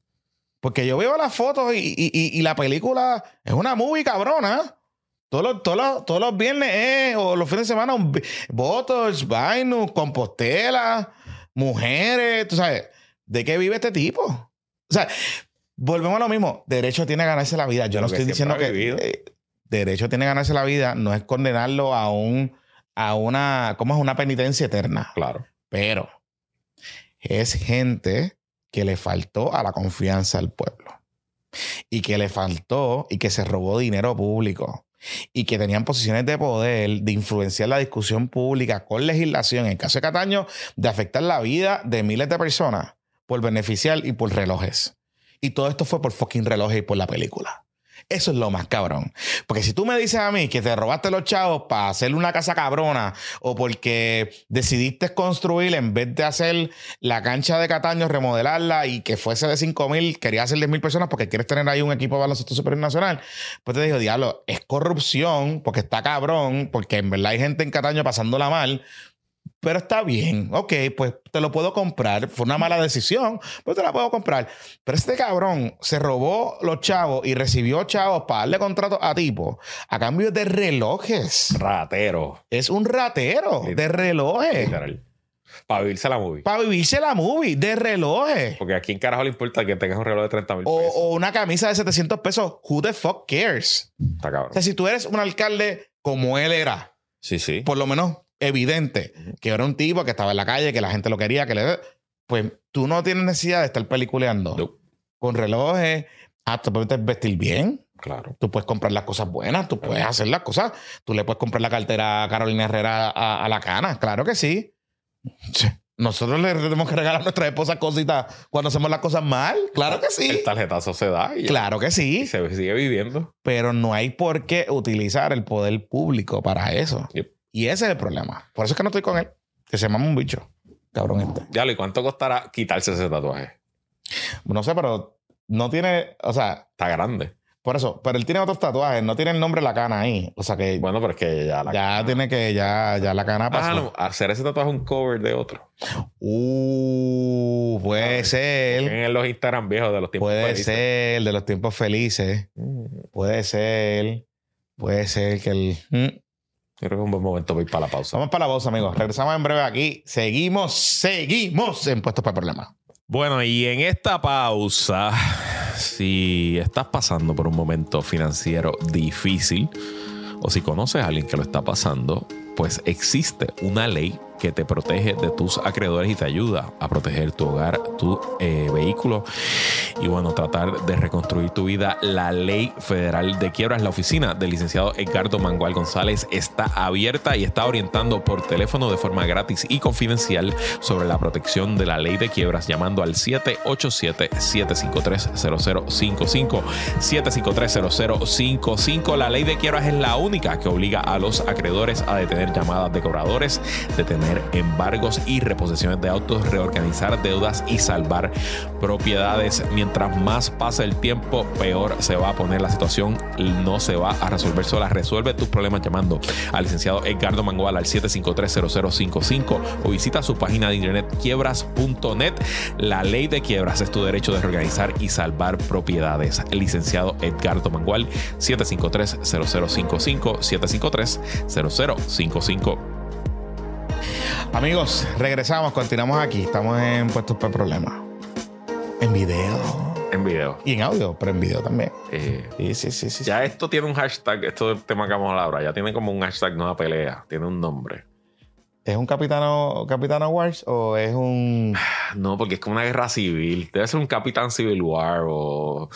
Porque yo veo las fotos y, y- y- y la película es una movie cabrona. Todos los, todos los, todos los viernes eh, o los fines de semana, un Botox, Vainus, Compostela, mujeres, tú sabes. ¿De qué vive este tipo? O sea, volvemos a lo mismo. Derecho tiene a ganarse la vida. Yo
Lo
no estoy diciendo que eh, derecho tiene a ganarse la vida. No es condenarlo a un a una ¿cómo es una penitencia eterna.
Claro.
Pero es gente que le faltó a la confianza al pueblo y que le faltó y que se robó dinero público y que tenían posiciones de poder de influenciar la discusión pública con legislación, en el caso de Cataño, de afectar la vida de miles de personas por beneficiar y por relojes. Y todo esto fue por fucking relojes y por la película. Eso es lo más cabrón. Porque si tú me dices a mí que te robaste los chavos para hacerle una casa cabrona o porque decidiste construir en vez de hacer la cancha de Cataño, remodelarla y que fuese de 5 mil, querías hacer de mil personas porque quieres tener ahí un equipo de baloncesto superior nacional, pues te digo, diablo, es corrupción porque está cabrón, porque en verdad hay gente en Cataño pasándola mal. Pero está bien, ok, pues te lo puedo comprar. Fue una mala decisión, pues te la puedo comprar. Pero este cabrón se robó los chavos y recibió chavos para darle contrato a tipo a cambio de relojes.
Ratero.
Es un ratero de relojes.
Literal. Para vivirse la movie.
Para vivirse la movie de relojes.
Porque a quién carajo le importa que tengas un reloj de 30 mil
O,
pesos.
o una camisa de 700 pesos. Who the fuck cares?
Está cabrón.
O sea, si tú eres un alcalde como él era,
Sí, sí.
por lo menos evidente, que era un tipo que estaba en la calle, que la gente lo quería, que le... Pues tú no tienes necesidad de estar peliculeando
No.
con relojes. Ah, tú puedes vestir bien.
Claro.
Tú puedes comprar las cosas buenas, tú puedes hacer las cosas. Tú le puedes comprar la cartera a Carolina Herrera a, a la cana. Claro que sí. *laughs* Nosotros le tenemos que regalar a nuestras esposas cositas cuando hacemos las cosas mal. Claro que
El
sí.
tarjetazo se da y.
Claro que
y
sí.
se sigue viviendo.
Pero no hay por qué utilizar el poder público para eso.
Yep.
Y ese es el problema. Por eso es que no estoy con él. Que se mama un bicho. Cabrón este.
Ya, ¿y cuánto costará quitarse ese tatuaje?
No sé, pero no tiene... O sea,
Está grande.
por eso. Pero él tiene otros tatuajes. No tiene el nombre la cana ahí. O sea que
Bueno, pero es que ya la
ya tiene que... Ya, ya la cana pasó.
Ah, no, hacer ese tatuaje es un cover de otro.
Uh, puede ser.
En los Instagram viejos de los tiempos
Puede
felices.
ser de los tiempos felices.
Mm,
Puede ser. Puede ser que el. Mm.
Creo que es un buen momento para ir para la pausa.
Vamos para la pausa, amigos. Regresamos en breve aquí. Seguimos, seguimos en Puestos para Problemas.
Bueno, y en esta pausa, si estás pasando por un momento financiero difícil o si conoces a alguien que lo está pasando, pues existe una ley que te protege de tus acreedores y te ayuda a proteger tu hogar, tu eh, vehículo y bueno, tratar de reconstruir tu vida. La ley federal de quiebras, la oficina del licenciado Edgardo Mangual González está abierta y está orientando por teléfono de forma gratis y confidencial sobre la protección de la ley de quiebras llamando al 787-753-0055. 753-0055. La ley de quiebras es la única que obliga a los acreedores a detener llamadas de cobradores, detener embargos y reposiciones de autos, reorganizar deudas y salvar propiedades. Mientras más pasa el tiempo, peor se va a poner la situación. No se va a resolver sola. Resuelve tus problemas llamando al licenciado Edgardo Mangual al 753-0055 o visita su página de internet quiebras.net. La ley de quiebras es tu derecho de reorganizar y salvar propiedades. Licenciado Edgardo Mangual 753-0055 753-0055.
Amigos, regresamos, continuamos aquí. Estamos en Puestos para Problemas. En video.
En video.
Y en audio, pero en video también. Sí, sí, sí, sí.
ya esto tiene un hashtag, esto del tema que vamos a hablar ahora, ya tiene como un hashtag, no una pelea, tiene un nombre.
¿Es un Capitano, Capitano Wars o es un. *sighs*
No, porque es como una guerra civil. Debe ser un Capitán Civil War o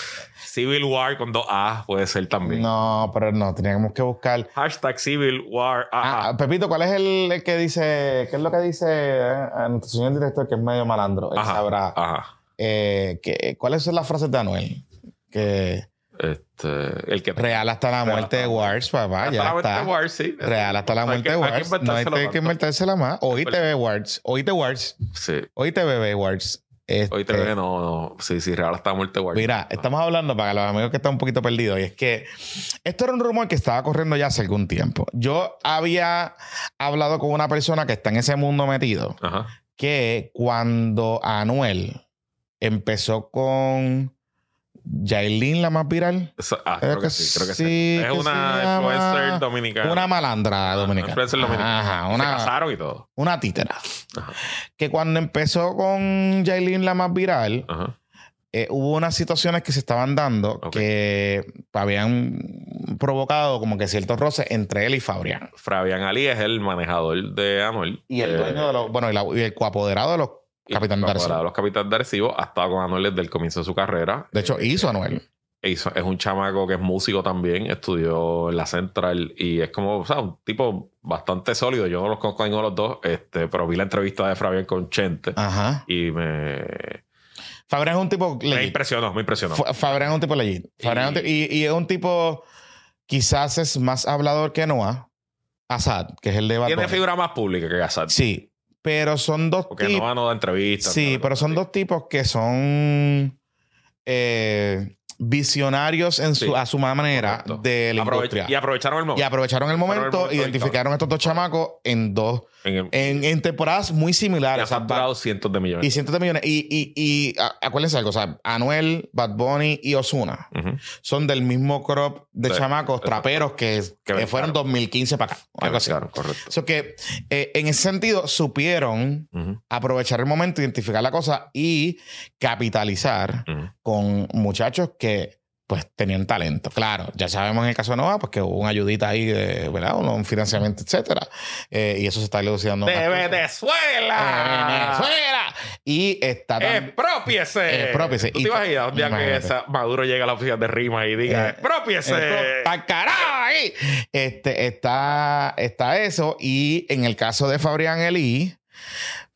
Civil War con dos A, puede ser también.
No, pero no, teníamos que buscar.
Hashtag Civil War.
Ah,
Ajá.
Pepito, ¿cuál es el, el que dice. ¿Qué es lo que dice eh, a nuestro señor director que es medio malandro? Él
Ajá.
sabrá.
Ajá.
Eh, que- ¿Cuáles son las frases de Anuel? Que
Este, el que
real hasta la muerte de Wars, papá.
Hasta
Ya
la muerte de War, sí.
Real hasta la muerte de Wars. No hay que inventársela más. Oíste, bebé Wars. Oíste, Wars.
Sí.
Oíste, bebé Wars. Este,
Hoy te ve, no, no. Sí, sí, real hasta la muerte de War.
Mira, estamos hablando para los amigos que están un poquito perdidos, y es que esto era un rumor que estaba corriendo ya hace algún tiempo. Yo había hablado con una persona que está en ese mundo metido,
Ajá.
que cuando Anuel empezó con Yailin, la más viral,
ah,
Creo
creo que
que
sí, creo que
sí,
Es una influencer dominicana.
una malandra
Ah,
dominicana.
influencer dominicana.
Ajá,
Se
una,
casaron y todo.
una títera.
Ajá.
Que cuando empezó con Yailin, la más viral,
Ajá.
eh, hubo unas situaciones que se estaban dando que habían provocado como que ciertos roces entre él y Fabrián.
Fabián Ali es el manejador de Anuel.
Y el
Eh,
dueño de los, bueno, y, la- y el coapoderado de los Capitán
para
Darcy.
Los Capitán de Arecibo ha estado con Anuel desde el comienzo de su carrera.
De hecho, hizo Anuel.
Hizo- es un chamaco que es músico también, estudió en la Central y es como, o sea, un tipo bastante sólido. Yo no los conozco a ninguno de los dos, este, pero vi la entrevista de Fabián con Chente
Ajá.
y me,
Fabrián es un tipo
me
legit.
impresionó, me impresionó.
Fa- Fabrián es un tipo legit. Fabrián es un ti- y, y es un tipo quizás es más hablador que Noah. Assad, que es el de Bad
Tiene figura más pública que Assad.
Sí, pero son dos
Porque
tipos.
no, no da entrevistas.
Sí, pero son dos tipos que son eh, visionarios en su,
Sí,
a su manera
correcto.
de la
Aprove-
industria.
y aprovecharon el
Y
momento.
aprovecharon el
Aprovecharon el
momento,
momento
identificaron a estos dos chamacos en dos,
En el-
en, en temporadas muy similares. sea,
facturado cientos de millones.
y cientos de millones. Y, y, y acuérdense algo, o sea, Anuel, Bad Bunny y Osuna son del mismo crop de
Sí,
chamacos traperos que,
Que
que fueron
brincaron.
2015 para acá. Algo así.
claro, correcto.
So que eh, en ese sentido supieron aprovechar el momento, identificar la cosa y capitalizar con muchachos que pues tenían talento. Claro, ya sabemos en el caso de Nova, pues que hubo una ayudita ahí, de, ¿verdad? Un, financiamiento, etcétera. Eh, y eso se está elucidando.
¡De. Venezuela!
¡De Venezuela! Y está también...
¡Expropiese!
Expropiese.
¿Tú te imaginas un día que esa- Maduro llega a la oficina de Rima y diga
Eh,
¡Expropiese!
¡Para carajo ahí! Este, está, está eso. Y en el caso de Fabrián Elí,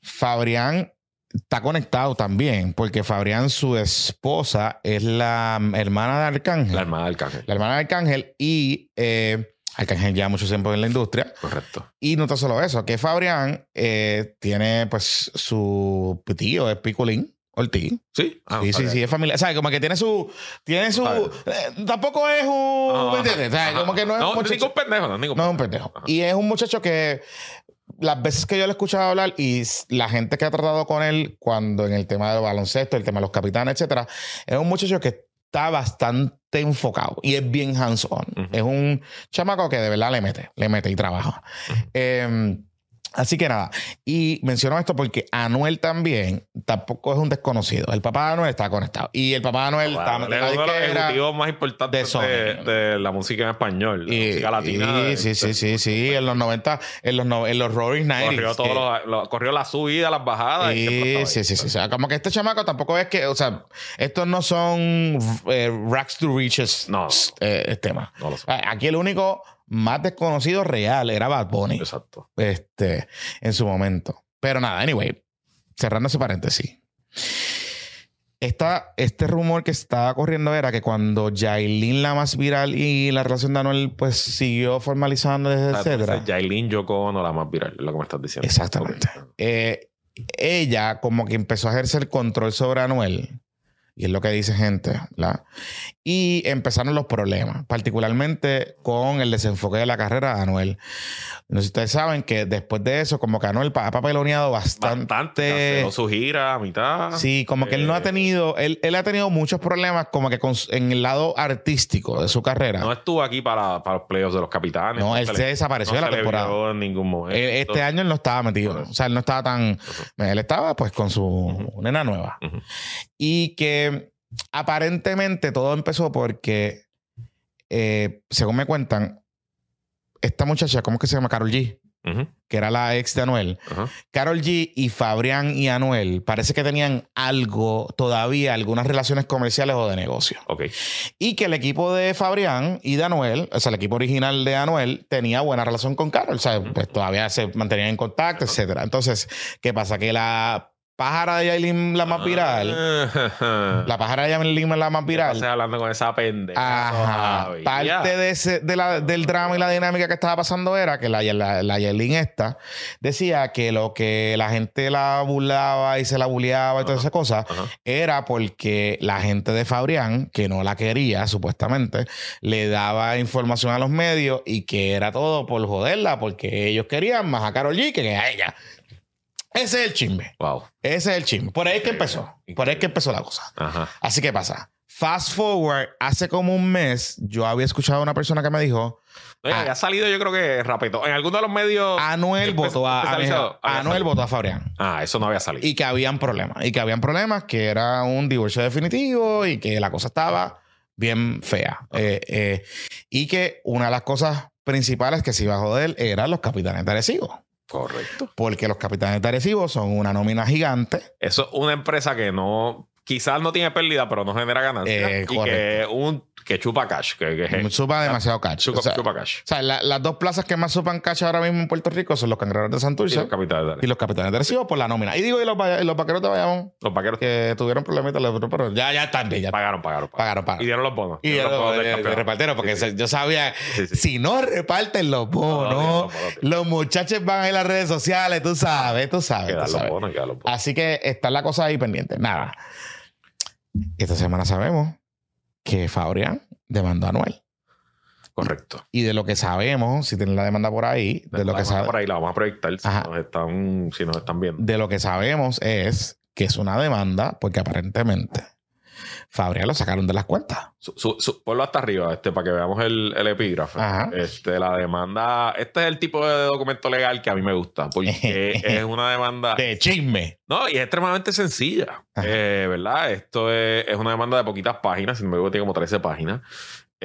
Fabrián está conectado también, porque Fabrián, su esposa, es la hermana de Arcángel.
La hermana del Arcángel.
La hermana de Arcángel y eh, Arcángel ya mucho tiempo en la industria.
Correcto.
Y no tan solo eso, que Fabrián eh, tiene pues su tío, es Piculín. Ortiz.
¿Sí? Ah,
sí, sí, sí, es familia. ¿Sabes? Como que tiene su. Tiene su. Eh, tampoco es un. ¿Me entiendes? Como que no es un muchacho.
ningún pendejo, no, ningún
No es un pendejo.
Ajá.
Y es un muchacho que las veces que yo le he escuchado hablar y la gente que ha tratado con él cuando en el tema del baloncesto, el tema de los capitanes, etcétera, es un muchacho que está bastante enfocado y es bien hands-on. Es un chamaco que de verdad le mete, le mete y trabaja. Eh, Así que nada, y menciono esto porque Anuel también tampoco es un desconocido. El papá de Anuel está conectado. Y el papá de Anuel está
Bueno, es uno de los ejecutivos más importantes
de
de,
Sony.
de la música en español, la
y-
música latina.
y-
de-
sí, sí, sí, sí. En los 90, en los, no- en los Roaring 90s.
Corrió, todos los- lo- corrió la subida, las bajadas. y siempre
Sí, sí, sí. O sea, como que este chamaco tampoco es que, o sea, estos no son eh, racks to riches
No.
eh, temas.
No lo sé.
Aquí el único más desconocido real era Bad Bunny
Exacto.
este, en su momento. Pero nada, anyway, cerrando ese paréntesis. Esta, este rumor que estaba corriendo era que cuando Yailin la más viral y la relación de Anuel pues siguió formalizando, etcétera.
Yailin Yoko Ono, la más viral, es lo que me estás diciendo.
Exactamente. Eh, ella como que empezó a ejercer control sobre Anuel. Y es lo que dice gente, ¿verdad? Y empezaron los problemas, particularmente con el desenfoque de la carrera de Anuel. No sé si ustedes saben que después de eso, como que Anuel ha papeloneado bastante.
Bastante. Su gira a mitad.
Sí, como que él no ha
Eh,
tenido, él, él ha tenido muchos problemas como que con en el lado artístico de su carrera.
No estuvo aquí para, para los playoffs de los capitanes.
No, él se
le-
desapareció de la
se
temporada.
en ningún momento.
Eh, Este año él no estaba metido. O sea, él no estaba tan. Él estaba pues con su nena nueva. Y que aparentemente todo empezó porque, eh, según me cuentan, esta muchacha, ¿cómo es que se llama? Carol G, que era la ex de Anuel. Carol G y Fabrián y Anuel parece que tenían algo, todavía algunas relaciones comerciales o de negocio.
Ok.
Y que el equipo de Fabrián y de Anuel, o sea, el equipo original de Anuel, tenía buena relación con Carol. O sea, pues todavía se mantenían en contacto, etcétera. Entonces, ¿qué pasa? Que la pájara de Yailin, la más viral,
Ah,
la pájara de Yailin, la más
¿Qué
viral.
pasas hablando con esa pendeja.
Ajá. Parte de ese, de la- del drama y la dinámica que estaba pasando era que la, la, la Yailin esta decía que lo que la gente la burlaba y se la bulleaba y todas esas cosas era porque la gente de Fabrián, que no la quería supuestamente, le daba información a los medios y que era todo por joderla, porque ellos querían más a Carol G que a ella. Ese es el chisme.
Wow.
Ese es el chisme. Por ahí es que empezó. Por ahí es que empezó la cosa.
Ajá.
Así que pasa. Fast forward, hace como un mes, yo había escuchado a una persona que me dijo:
Oye,
Ah.
había salido, yo creo que rápido. En alguno de los medios.
Anuel votó a, a-
había
Anuel votó a Fabrián.
Ah, eso no había salido.
Y que habían problemas. Y que habían problemas, que era un divorcio definitivo y que la cosa estaba bien fea. Eh, eh, y que una de las cosas principales que se iba a joder eran los capitanes de Arecibo.
Correcto.
Porque los capitanes de Arecibo son una nómina gigante.
Eso es una empresa que no. Quizás no tiene pérdida, pero no genera ganancias.
Eh,
y que
correcto.
un que chupa cash. Que, que,
Supa demasiado cacho.
chupa,
O sea,
chupa cash.
o sea, la- las dos plazas que más supan cacho ahora mismo en Puerto Rico son los cangrejeros de
Y
Santurce
los de
y los capitanes de Arecibo por la nómina. Y digo, y los, y los vaqueros de Bayamón
Los vaqueros
que tuvieron problemitas, pero ya, ya están bien, ya
pagaron, pagaron,
pagaron,
pagaron.
pagaron.
Y dieron los bonos.
Y
Dieron los bonos del
repartero, porque
Sí, sí.
se- yo sabía,
Sí,
si no reparten los bonos,
No, no, no, no, no.
los muchachos van a ir a las redes sociales, tú sabes, tú sabes. Tú
los
sabes.
bonos, dan los bonos.
Así que está la cosa ahí pendiente. Nada. Esta semana sabemos que Fabrián demandó a Anuel.
Correcto.
Y de lo que sabemos, si tienen la demanda por ahí, de lo
La
que
vamos
sabe-
por ahí la vamos a proyectar si nos, están, si nos están viendo.
de lo que sabemos es que es una demanda porque aparentemente Fabrián lo sacaron de las cuentas.
Su, su- su- ponlo hasta arriba, este, para que veamos el, el epígrafe.
Ajá.
Este, la demanda, este es el tipo de documento legal que a mí me gusta, porque *laughs* es una demanda.
De chisme.
No, y es extremadamente sencilla. Eh, ¿Verdad? Esto es, es una demanda de poquitas páginas, sin embargo, tiene como 13 páginas.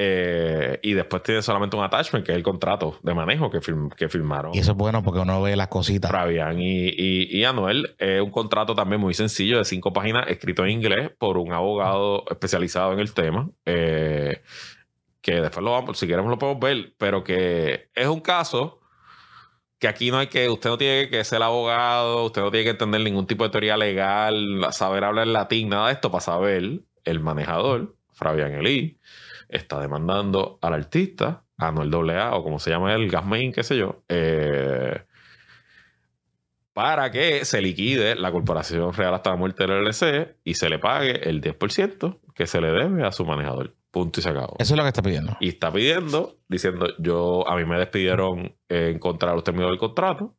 Eh, y después tiene solamente un attachment, que es el contrato de manejo que, firm- que firmaron.
Y eso es bueno porque uno ve las cositas.
Fabián y, y, y Anuel. Es un contrato también muy sencillo de cinco páginas, escrito en inglés por un abogado especializado en el tema. eh, que después lo vamos, si queremos lo podemos ver, pero que es un caso que aquí no hay que, usted no tiene que ser abogado, usted no tiene que entender ningún tipo de teoría legal, saber hablar latín, nada de esto para saber el manejador, Fabián Elí, está demandando al artista, Anuel AA, o como se llama el Gasmain, qué sé yo, eh, para que se liquide la Corporación Real hasta la muerte del LLC y se le pague el 10% que se le debe a su manejador. Punto y se acabó.
Eso es lo que está pidiendo.
Y está pidiendo, diciendo, yo, a mí me despidieron en contra de los términos del contrato,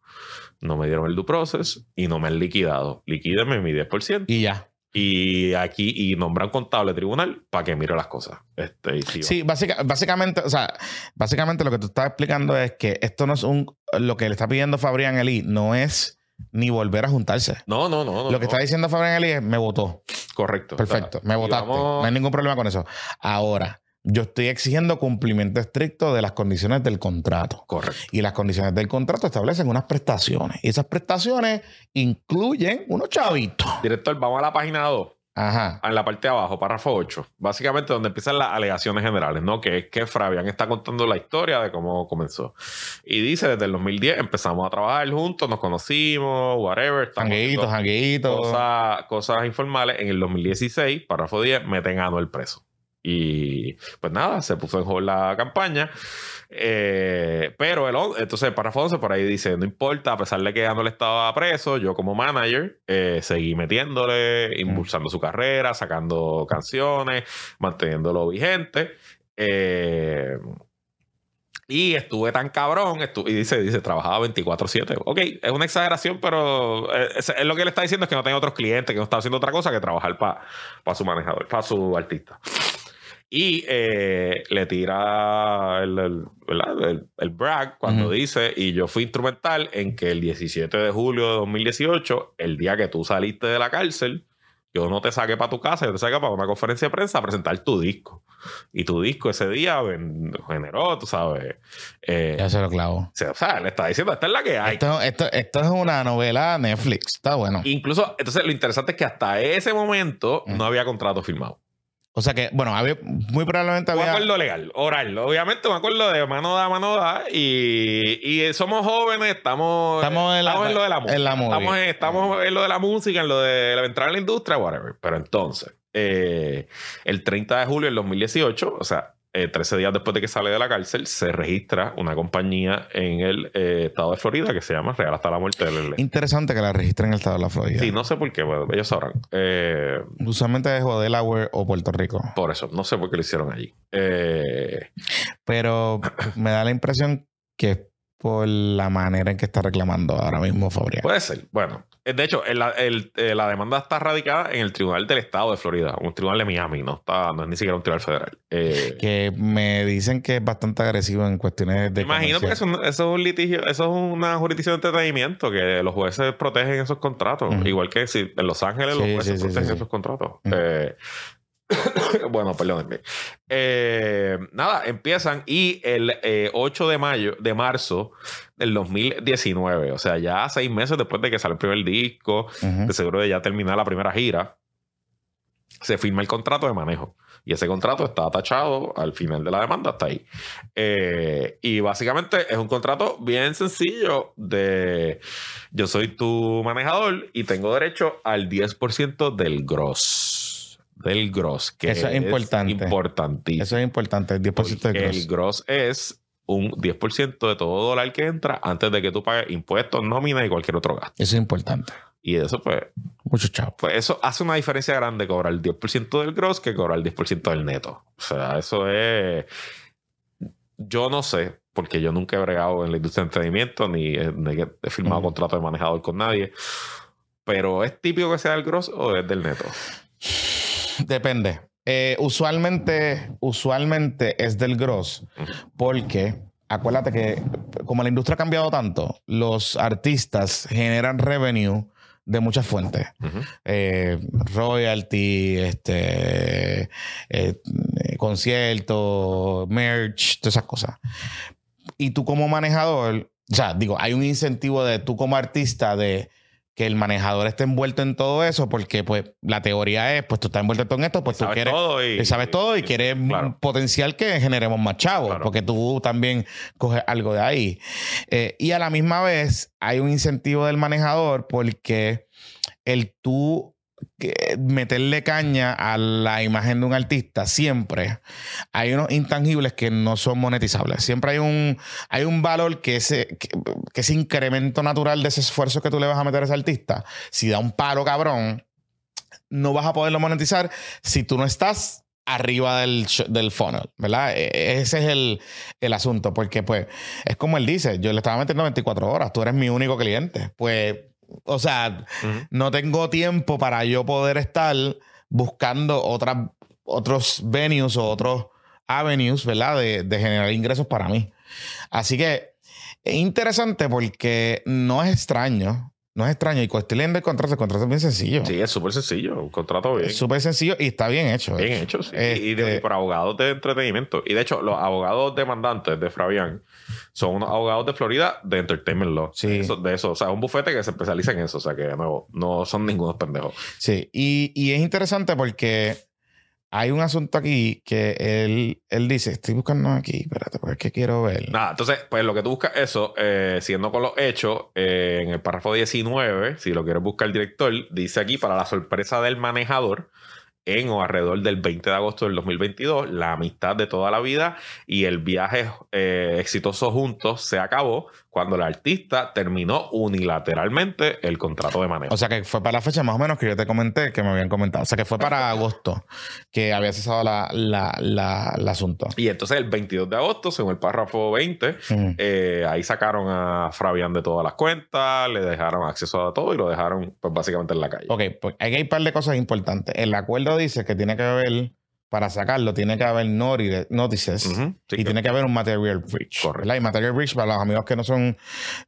no me dieron el due process y no me han liquidado. Liquídeme mi 10%.
Y ya.
Y aquí, y nombran contable tribunal para que mire las cosas. Este, y
Sí, básica- básicamente, o sea, básicamente lo que tú estás explicando es que esto no es un. Lo que le está pidiendo Fabrián Eli no es ni volver a juntarse.
No, no, no. no,
lo que
no.
está diciendo Fabrián Eli es: me votó.
Correcto.
Perfecto,
O sea,
me votaste.
vamos-
No hay ningún problema con eso. Ahora, yo estoy exigiendo cumplimiento estricto de las condiciones del contrato.
Correcto.
Y las condiciones del contrato establecen unas prestaciones. Y esas prestaciones incluyen unos chavitos.
Director, vamos a la página 2.
Ajá.
en la parte de abajo, párrafo 8, básicamente donde empiezan las alegaciones generales, ¿no? Que es que Fabián está contando la historia de cómo comenzó. Y dice, desde el 2010 empezamos a trabajar juntos, nos conocimos, whatever. haciendo
janguitos.
Cosas, cosas informales. En el 2016, párrafo 10, meten a Anuel preso. Y pues nada, se puso en hold la campaña. Eh, pero el, entonces el párrafo 11 por ahí dice, no importa, a pesar de que Anuel estaba preso, yo como manager eh, seguí metiéndole, impulsando su carrera, sacando canciones, manteniéndolo vigente. Eh, y estuve tan cabrón, y dice, dice, trabajaba 24/7. Ok, es una exageración, pero eh, es, es lo que le está diciendo es que no tenía otros clientes, que no estaba haciendo otra cosa que trabajar para su manejador, para su artista. Y eh, le tira el, el, ¿verdad? el- el brag cuando dice, y yo fui instrumental en que el 17 de julio de 2018, el día que tú saliste de la cárcel, yo no te saqué para tu casa, yo te saqué para una conferencia de prensa a presentar tu disco. Y tu disco ese día generó, tú sabes. eh,
Ya se lo clavo.
o sea, o sea, le está diciendo, esta es la que hay.
Esto, esto, esto es una novela Netflix. Está bueno.
Incluso, entonces lo interesante es que hasta ese momento
Mm.
no había contrato firmado.
O sea que, bueno, había, muy probablemente
Un
había.
acuerdo legal, oral. Obviamente, un acuerdo de mano da, mano da. Y, y somos jóvenes, estamos,
Estamos en la-
lo de la música.
en la movie.
estamos, en, estamos en lo de la música, en lo de la- entrar en la industria, whatever. Pero entonces, eh, el 30 de julio del 2018, o sea, eh, 13 días después de que sale de la cárcel, se registra una compañía en el eh, estado de Florida que se llama Real hasta la muerte LL.
Interesante que la registren en el estado de la Florida.
Sí, no sé por qué, bueno, ellos sabrán. Eh,
Usualmente es o Delaware o Puerto Rico.
por eso, no sé por qué lo hicieron allí. Eh,
Pero me da la impresión que por la manera en que está reclamando ahora mismo Fabrián.
Puede ser. Bueno, eh, de hecho, el- el- eh, la demanda está radicada en el Tribunal del Estado de Florida, un tribunal de Miami, no está, no es ni siquiera un tribunal federal. Eh,
Que me dicen que es bastante agresivo en cuestiones de.
imagino
comercial.
eso, eso es un litigio, eso es una jurisdicción de entretenimiento que los jueces protegen esos contratos. Igual que si en Los Ángeles los jueces
sí, sí,
protegen esos contratos. Eh, *laughs* bueno, perdónenme. Eh, nada, empiezan y el eh, 8 de mayo, de marzo del 2019, o sea, ya seis meses después de que sale el primer disco, de seguro de ya terminar la primera gira, se firma el contrato de manejo. Y ese contrato está tachado al final de la demanda, hasta ahí. Eh, y básicamente es un contrato bien sencillo de yo soy tu manejador y tengo derecho al 10% del gross. Del gross, que
Eso es importante.
importantísimo.
Eso es importante, el 10% de
Porque
gross.
El gross es un 10% de todo dólar que entra antes de que tú pagues impuestos, nómina y cualquier otro gasto.
Eso es importante.
Y eso, pues,
Mucho chavo.
pues eso hace una diferencia grande cobrar el 10% del gross que cobrar el 10% del neto. O sea, eso es. Yo no sé, porque yo nunca he bregado en la industria de entretenimiento ni he, firmado
Ujú.
contrato de manejador con nadie. Pero ¿es típico que sea del gross o es del neto?
Depende. Eh, usualmente, usualmente es del gross, porque acuérdate que como la industria ha cambiado tanto, los artistas generan revenue de muchas fuentes. Eh, royalty, este, eh, conciertos, merch, todas esas cosas. Y tú como manejador, o sea, digo, hay un incentivo de tú como artista de que el manejador esté envuelto en todo eso, porque pues la teoría es, pues tú estás envuelto en todo esto, pues tú
Sabes
quieres,
todo y,
sabes todo y quieres
claro.
potencial que generemos más chavos,
Claro.
porque tú también coges algo de ahí. Eh, y a la misma vez hay un incentivo del manejador porque el tú meterle caña a la imagen de un artista siempre hay unos intangibles que no son monetizables. Siempre hay un, hay un valor que ese, que, ese incremento natural de ese esfuerzo que tú le vas a meter a ese artista, si da un paro cabrón, no vas a poderlo monetizar si tú no estás arriba del, del funnel, ¿verdad? E- Ese es el, el asunto, porque pues es como él dice, yo le estaba metiendo 24 horas, tú eres mi único cliente, pues o sea, no tengo tiempo para yo poder estar buscando otras, otros venues o otros avenues, ¿verdad? De, de generar ingresos para mí. Así que es interesante porque no es extraño no es extraño. Y cuando leyendo el contrato, el contrato es bien sencillo.
Sí, es súper sencillo. Un contrato bien.
Es súper sencillo y está bien hecho.
Bien hecho, sí. Y, de,
Este-
por abogados de entretenimiento. Y de hecho, los abogados demandantes de Fabián son unos abogados de Florida de Entertainment Law.
Sí.
Eso- de eso. O sea, un bufete que se especializa en eso. O sea, que de nuevo, no son ningunos pendejos.
Sí. Y, y es interesante porque hay un asunto aquí que él, él dice: Estoy buscando aquí, espérate, porque es que quiero ver.
Nada, entonces, pues lo que tú buscas eso, eh, siendo con los hechos, eh, en el párrafo 19, si lo quieres buscar el director, dice aquí, para la sorpresa del manejador, en o alrededor del 20 de agosto del 2022, la amistad de toda la vida y el viaje eh, exitoso juntos se acabó cuando el artista terminó unilateralmente el contrato de manejo.
O sea que fue para la fecha más o menos que yo te comenté, que me habían comentado. O sea que fue para agosto que había cesado la, la, la- el asunto.
y entonces el 22 de agosto, según el párrafo 20,
Ujú.
Eh, ahí sacaron a Fabián de todas las cuentas, le dejaron acceso a todo y lo dejaron pues básicamente en la calle.
Ok, pues hay un par de cosas importantes. El acuerdo dice que tiene que haber, para sacarlo, tiene que haber noti- notices
sí,
y tiene que haber un material breach.
Correcto.
Y material breach, para los amigos que no son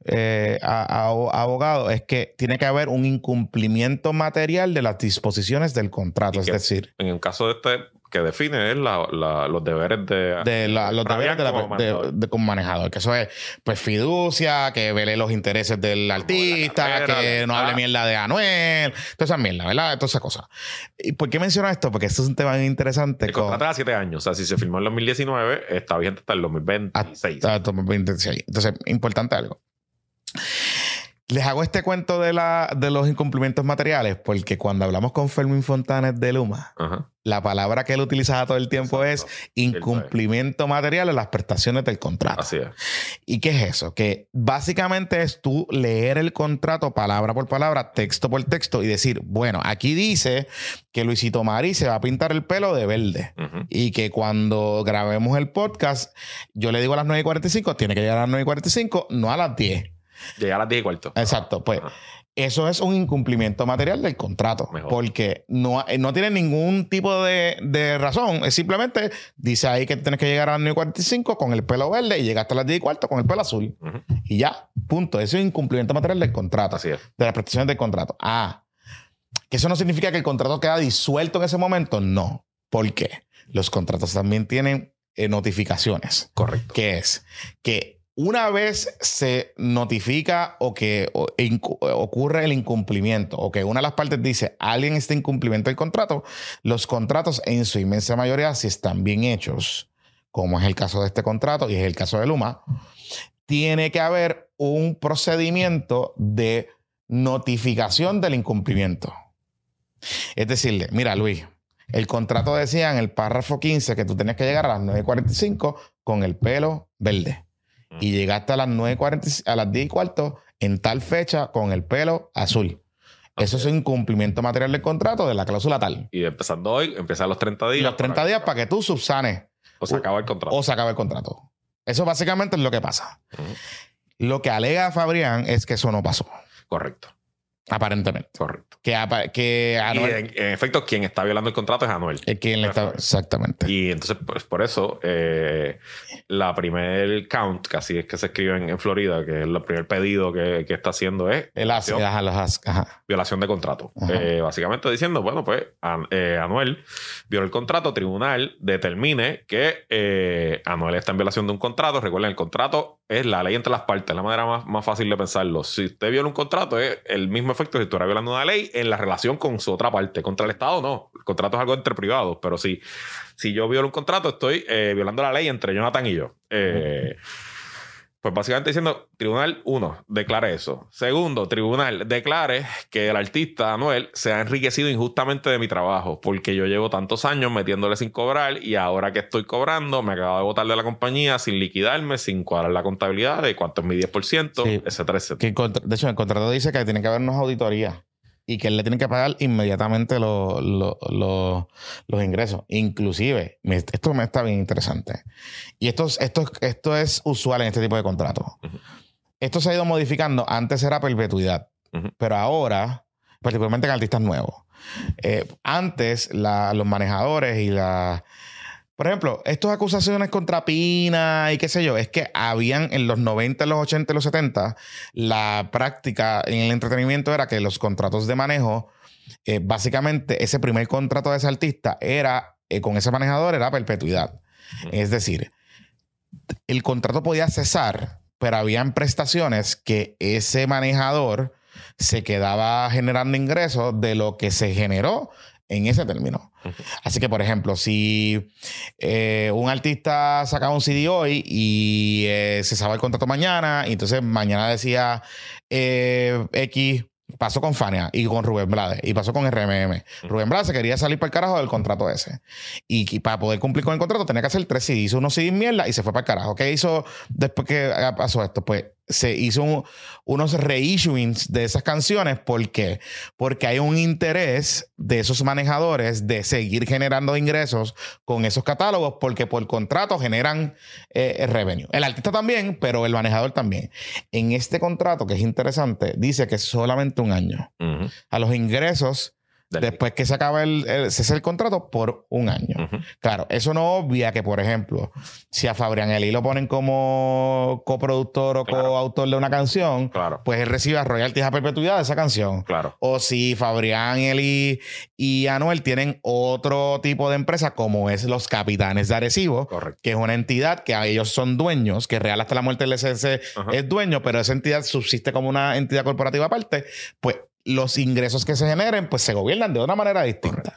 eh, a- a- abogados, es que tiene que haber un incumplimiento material de las disposiciones del contrato.
Y
Es
que-
decir,
En el caso de este, que define es la- la- los deberes de...
de la- los deberes de, de-
manejador.
de- manejador. Que eso es, pues, fiducia, que vele los intereses del artista,
carrera,
que no hable mierda de Anuel, toda esa mierda, ¿verdad? Todas esas cosas. ¿Y por qué menciono esto? Porque esto es un tema bien interesante.
El
con-
contrato era siete años. O sea, si se firmó en el 2019, está vigente hasta el 2026.
hasta 2026. Entonces, importante algo. Les hago este cuento de, la, de los incumplimientos materiales porque cuando hablamos con Fermín Fontanes de Luma,
Ajá.
la palabra que él utilizaba todo el tiempo
Exacto.
es incumplimiento material en las prestaciones del contrato.
Así es.
¿Y qué es eso? Que básicamente es tú leer el contrato palabra por palabra, texto por texto y decir, bueno, aquí dice que Luisito Mari se va a pintar el pelo de verde. Y que cuando grabemos el podcast, yo le digo a las 9 y 45, tiene que llegar a las 9 y 45, no a las 10.
Llega a las 10 y cuarto.
Exacto, pues
Ajá.
eso es un incumplimiento material del contrato.
Mejor.
Porque no, no tiene ningún tipo de, de razón. Es simplemente, dice ahí que tienes que llegar a las 9 y 45 con el pelo verde y llegaste a las 10 y cuarto con el pelo azul. Y ya, punto. Eso es un incumplimiento material del contrato.
Así es.
De las prestaciones del contrato. Ah, que eso no significa que el contrato queda disuelto en ese momento. No. ¿Por qué? Los contratos también tienen eh, notificaciones.
Correcto.
que es que una vez se notifica o que ocurre el incumplimiento o que una de las partes dice alguien está en incumplimiento del contrato, los contratos en su inmensa mayoría, si están bien hechos, como es el caso de este contrato y es el caso de Luma, tiene que haber un procedimiento de notificación del incumplimiento. Es decirle, mira Luis, el contrato decía en el párrafo 15 que tú tenías que llegar a las 9.45 con el pelo verde. Y llegaste a las 9.40, a las 10 y cuarto en tal fecha con el pelo azul. Eso es un incumplimiento material del contrato de la cláusula tal.
Y empezando hoy, empiezan los 30
Y
días.
los 30 días para que tú subsanes
O se acaba el contrato.
o se acabe el contrato. Eso básicamente es lo que pasa. Lo que alega Fabrián es que eso no pasó,
Correcto.
Aparentemente.
Correcto.
Que, que
Y en, en efecto, quien está violando el contrato es Anuel.
es quien le está. Exactamente.
Y entonces, pues por eso, eh, la primer count, que así es que se escribe en, en Florida, que es el primer pedido que, que está haciendo es
El as,
violación,
ajá, los as- ajá.
violación de contrato. Eh, básicamente diciendo, bueno, pues An- eh, Anuel violó el contrato, tribunal determine que eh, Anuel está en violación de un contrato. Recuerden, el contrato es la ley entre las partes, es la manera más, más fácil de pensarlo. Si usted viola un contrato, es el mismo efecto si estuviera violando una ley en la relación con su otra parte. Contra el Estado, no. El contrato es algo entre privados, pero si, si yo violo un contrato, estoy eh, violando la ley entre Jonathan y yo. Eh, Pues básicamente diciendo, tribunal, uno, declare eso. Segundo, tribunal, declare que el artista Anuel se ha enriquecido injustamente de mi trabajo, porque yo llevo tantos años metiéndole sin cobrar y ahora que estoy cobrando, me acabo de votar de la compañía sin liquidarme, sin cuadrar la contabilidad de cuánto es mi 10%,
Sí.
etcétera, etcétera.
Que de hecho, el contrato dice que tiene que haber unas auditorías y que él le tiene que pagar inmediatamente lo- lo- lo- los ingresos. Inclusive, esto me está bien interesante. Y esto, es- esto, es- esto es usual en este tipo de contratos. Esto se ha ido modificando. Antes era perpetuidad. Pero ahora, particularmente en artistas nuevos. Eh, antes, la- los manejadores y la. Por ejemplo, estas acusaciones contra Pina y qué sé yo, es que habían en los 90, los 80, los 70, la práctica en el entretenimiento era que los contratos de manejo, eh, básicamente ese primer contrato de ese artista era, eh, con ese manejador, era perpetuidad. Es decir, el contrato podía cesar, pero habían prestaciones que ese manejador se quedaba generando ingresos de lo que se generó en ese término. Así que, por ejemplo, si eh, un artista sacaba un CD hoy y eh, cesaba el contrato mañana, y entonces mañana decía eh, X. Pasó con Fania y con Rubén Blades y pasó con RMM. Rubén Blades se quería salir para el carajo del contrato ese. Y, para poder cumplir con el contrato tenía que hacer tres CD. Hizo unos CD mierda y se fue para el carajo. ¿Qué hizo después que ah, pasó esto? Pues se hizo un- unos reissuings de esas canciones. ¿Por qué? Porque hay un interés de esos manejadores de seguir generando ingresos con esos catálogos porque por contrato generan eh, revenue. El artista también, pero el manejador también. En este contrato, que es interesante, dice que es solamente un año. A los ingresos, después que se acaba el, el, contrato, por un año. Claro, eso no obvia que, por ejemplo, si a Fabrián Eli lo ponen como coproductor o
Claro.
coautor de una canción,
Claro,
pues él recibe royalties a perpetuidad de esa canción.
claro.
O si Fabrián, Eli y Anuel tienen otro tipo de empresa, como es los Capitanes de Arecibo,
Correcto.
que es una entidad que a ellos son dueños, que real hasta la muerte del SS es dueño, pero esa entidad subsiste como una entidad corporativa aparte, pues los ingresos que se generen, pues se gobiernan de una manera distinta.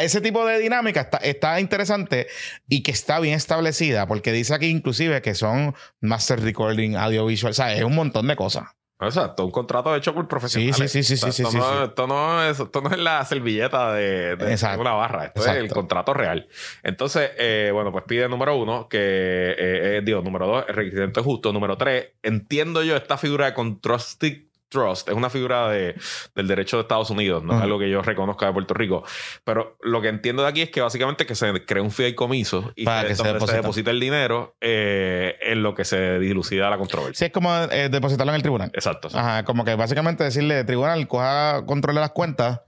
Ese tipo de dinámica está, está interesante y que está bien establecida, porque dice aquí inclusive que son master recording, audiovisual, o sea, es un montón de cosas.
Exacto, un contrato hecho por profesionales.
Sí, sí, sí, sí,
O sea,
sí,
esto,
sí,
no,
sí.
Esto, no es, esto no es la servilleta de, de
Exacto.
una barra, esto es el
Exacto.
contrato real. Entonces, eh, bueno, pues pide número uno, que eh, eh, digo, número dos, el requisito justo. Número tres, entiendo yo esta figura de contrastic trust, es una figura de, del derecho de Estados Unidos, no es algo que yo reconozca de Puerto Rico. Pero lo que entiendo de aquí es que básicamente que se crea un fideicomiso y
Para
se,
que se deposita.
el dinero eh, en lo que se dilucida la controversia.
Sí, es como eh, depositarlo en el tribunal.
Exacto.
Ajá, como que básicamente decirle, tribunal, coja control de las cuentas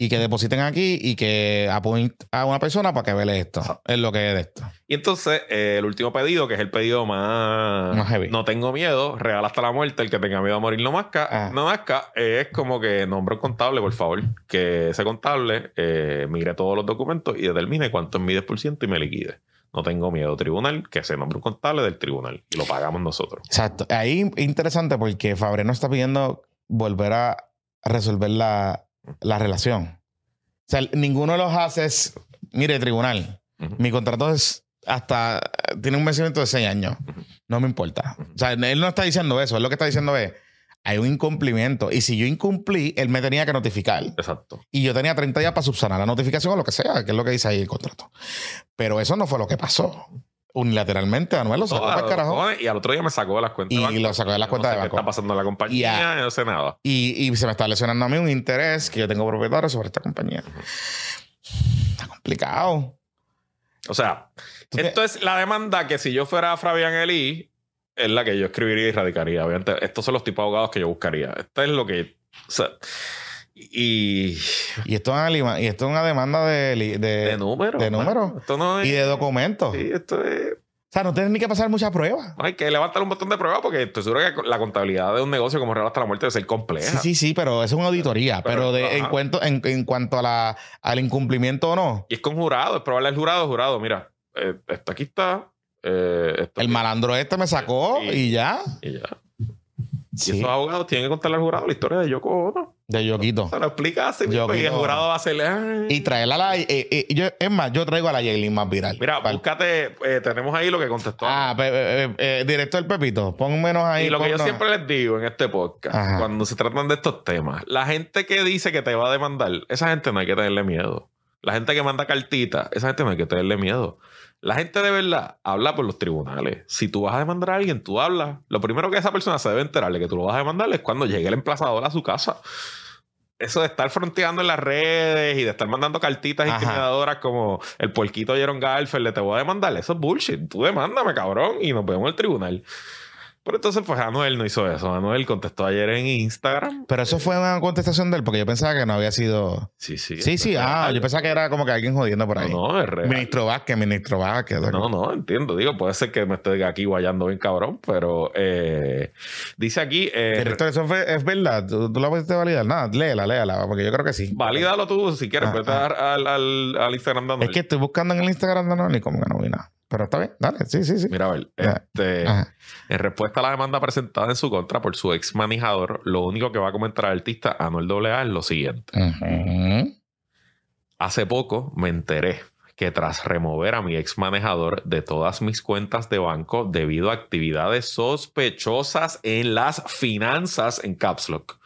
y que depositen aquí y que apunten a una persona para que vele esto. Es lo que es de esto.
Y entonces, eh, el último pedido, que es el pedido más,
Más heavy.
No tengo miedo, real hasta la muerte, el que tenga miedo a morir no masca.
Ah.
No masca, eh, es como que nombre un contable, por favor. Que ese contable eh, mire todos los documentos y determine cuánto es mi 10% y me liquide. No tengo miedo, tribunal, que se nombre un contable del tribunal y lo pagamos nosotros.
Exacto. Ahí interesante porque Fabre no está pidiendo volver a resolver la, la relación. O sea, ninguno de los haces, mire, tribunal, mi contrato es hasta, tiene un vencimiento de seis años. No me importa. O sea, él no está diciendo eso. Él lo que está diciendo es, hay un incumplimiento. Y si yo incumplí, él me tenía que notificar.
Exacto.
Y yo tenía 30 días para subsanar la notificación o lo que sea, que es lo que dice ahí el contrato. Pero eso no fue lo que pasó. Unilateralmente, Anuel lo sacó para el carajo.
y al otro día me sacó de las cuentas
Y
de banco.
lo sacó de las cuentas
no
de
sé
banco.
¿Qué está pasando en la compañía?
Ya.
Yo no sé nada.
Y, y se me está lesionando a mí un interés que yo tengo propietario sobre esta compañía. Está complicado.
O sea,
¿Tú qué-
esto es la demanda que si yo fuera Fabián Eli, es la que yo escribiría y radicaría. Obviamente, estos son los tipos de abogados que yo buscaría. Esto es lo que. O sea, y.
Y esto es una, y esto es una demanda de, de,
De números.
de.
Esto no es.
y de documentos.
Sí, esto es.
O sea, no tienes ni que pasar muchas pruebas.
Hay que levantar un botón de prueba porque estoy seguro que la contabilidad de un negocio como Real hasta la muerte debe ser compleja.
Sí, sí, sí, pero eso es una auditoría.
Pero,
Pero, de, en, cuanto, en, en cuanto a la, al incumplimiento o no,
Y es con jurado, es probable el jurado, jurado. Mira, eh, esto aquí está. eh, esto
el
aquí-
malandro este me sacó y ya.
Y ya. Y
Sí,
esos abogados tienen que contarle al jurado la historia de Yoko Ono.
De Yoquito.
Se lo explica así. Mismo, y el jurado va a hacerle. "Ay".
Y traerla a la. eh, eh, yo, es más, yo traigo a la Yailin más viral.
Mira,
Pal-
búscate. eh, tenemos ahí lo que contestó.
Ah, eh, eh, directo del Pepito. Pon menos ahí.
y lo que yo siempre les digo en este podcast,
Ajá.
cuando se tratan de estos temas, la gente que dice que te va a demandar, esa gente no hay que tenerle miedo. La gente que manda cartitas, esa gente no hay que tenerle miedo. La gente de verdad habla por los tribunales. Si tú vas a demandar a alguien, tú hablas. Lo primero que esa persona se debe enterar de que tú lo vas a demandar es cuando llegue el emplazador a su casa. Eso de estar fronteando en las redes y de estar mandando cartitas
Ajá.
intimidadoras como el puerquito Jaron Garfield, le te voy a demandar. Eso es bullshit. Tú demándame, cabrón, y nos vemos en el tribunal. Pero entonces, pues Anuel no hizo eso. Anuel contestó ayer en Instagram.
Pero eso fue una contestación de él, porque yo pensaba que no había sido.
Sí, sí.
Sí, sí, ah, yo pensaba que era como que alguien jodiendo por ahí.
No, no, es real.
Ministro Vázquez, ministro Vázquez.
No, no, entiendo. Digo, puede ser que me esté aquí guayando bien cabrón, pero eh, dice aquí. Eh,
Director, eso fue- es verdad. ¿Tú, tú la pudiste validar? Nada, léela, léela, porque yo creo que sí.
valídalo tú si quieres.
Ah,
vete a dar al, al, al Instagram de Anuel.
Es que estoy buscando en el Instagram de Anuel y como que no vi nada. Pero está bien, dale, sí, sí, sí.
Mira, a ver, este, en respuesta a la demanda presentada en su contra por su ex manejador, lo único que va a comentar el artista Anuel AA es lo siguiente. Hace poco me enteré que tras remover a mi ex manejador de todas mis cuentas de banco debido a actividades sospechosas en las finanzas en Caps Lock,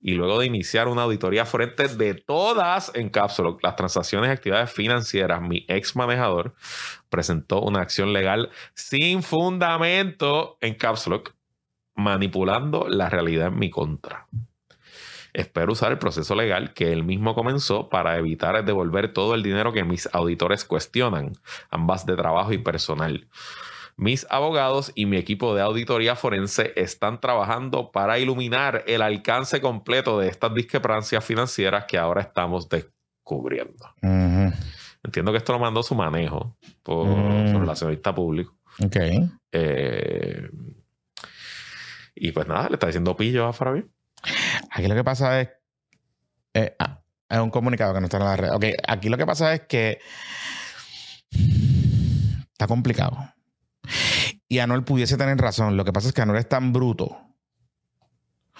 y luego de iniciar una auditoría frente de todas en Caps Lock, las transacciones y actividades financieras, mi ex manejador presentó una acción legal sin fundamento en Caps Lock, manipulando la realidad en mi contra. Espero usar el proceso legal que él mismo comenzó para evitar devolver todo el dinero que mis auditores cuestionan, ambas de trabajo y personal. Mis abogados y mi equipo de auditoría forense están trabajando para iluminar el alcance completo de estas discrepancias financieras que ahora estamos descubriendo. Entiendo que esto lo mandó su manejo por
Mm.
su relacionista público.
Ok.
Eh, y pues nada, le está diciendo pillo a Fabián.
Aquí lo que pasa es. eh, ah, es un comunicado que no está en la red. Ok, aquí lo que pasa es que. Está complicado. Y Anuel pudiese tener razón. Lo que pasa es que Anuel es tan bruto.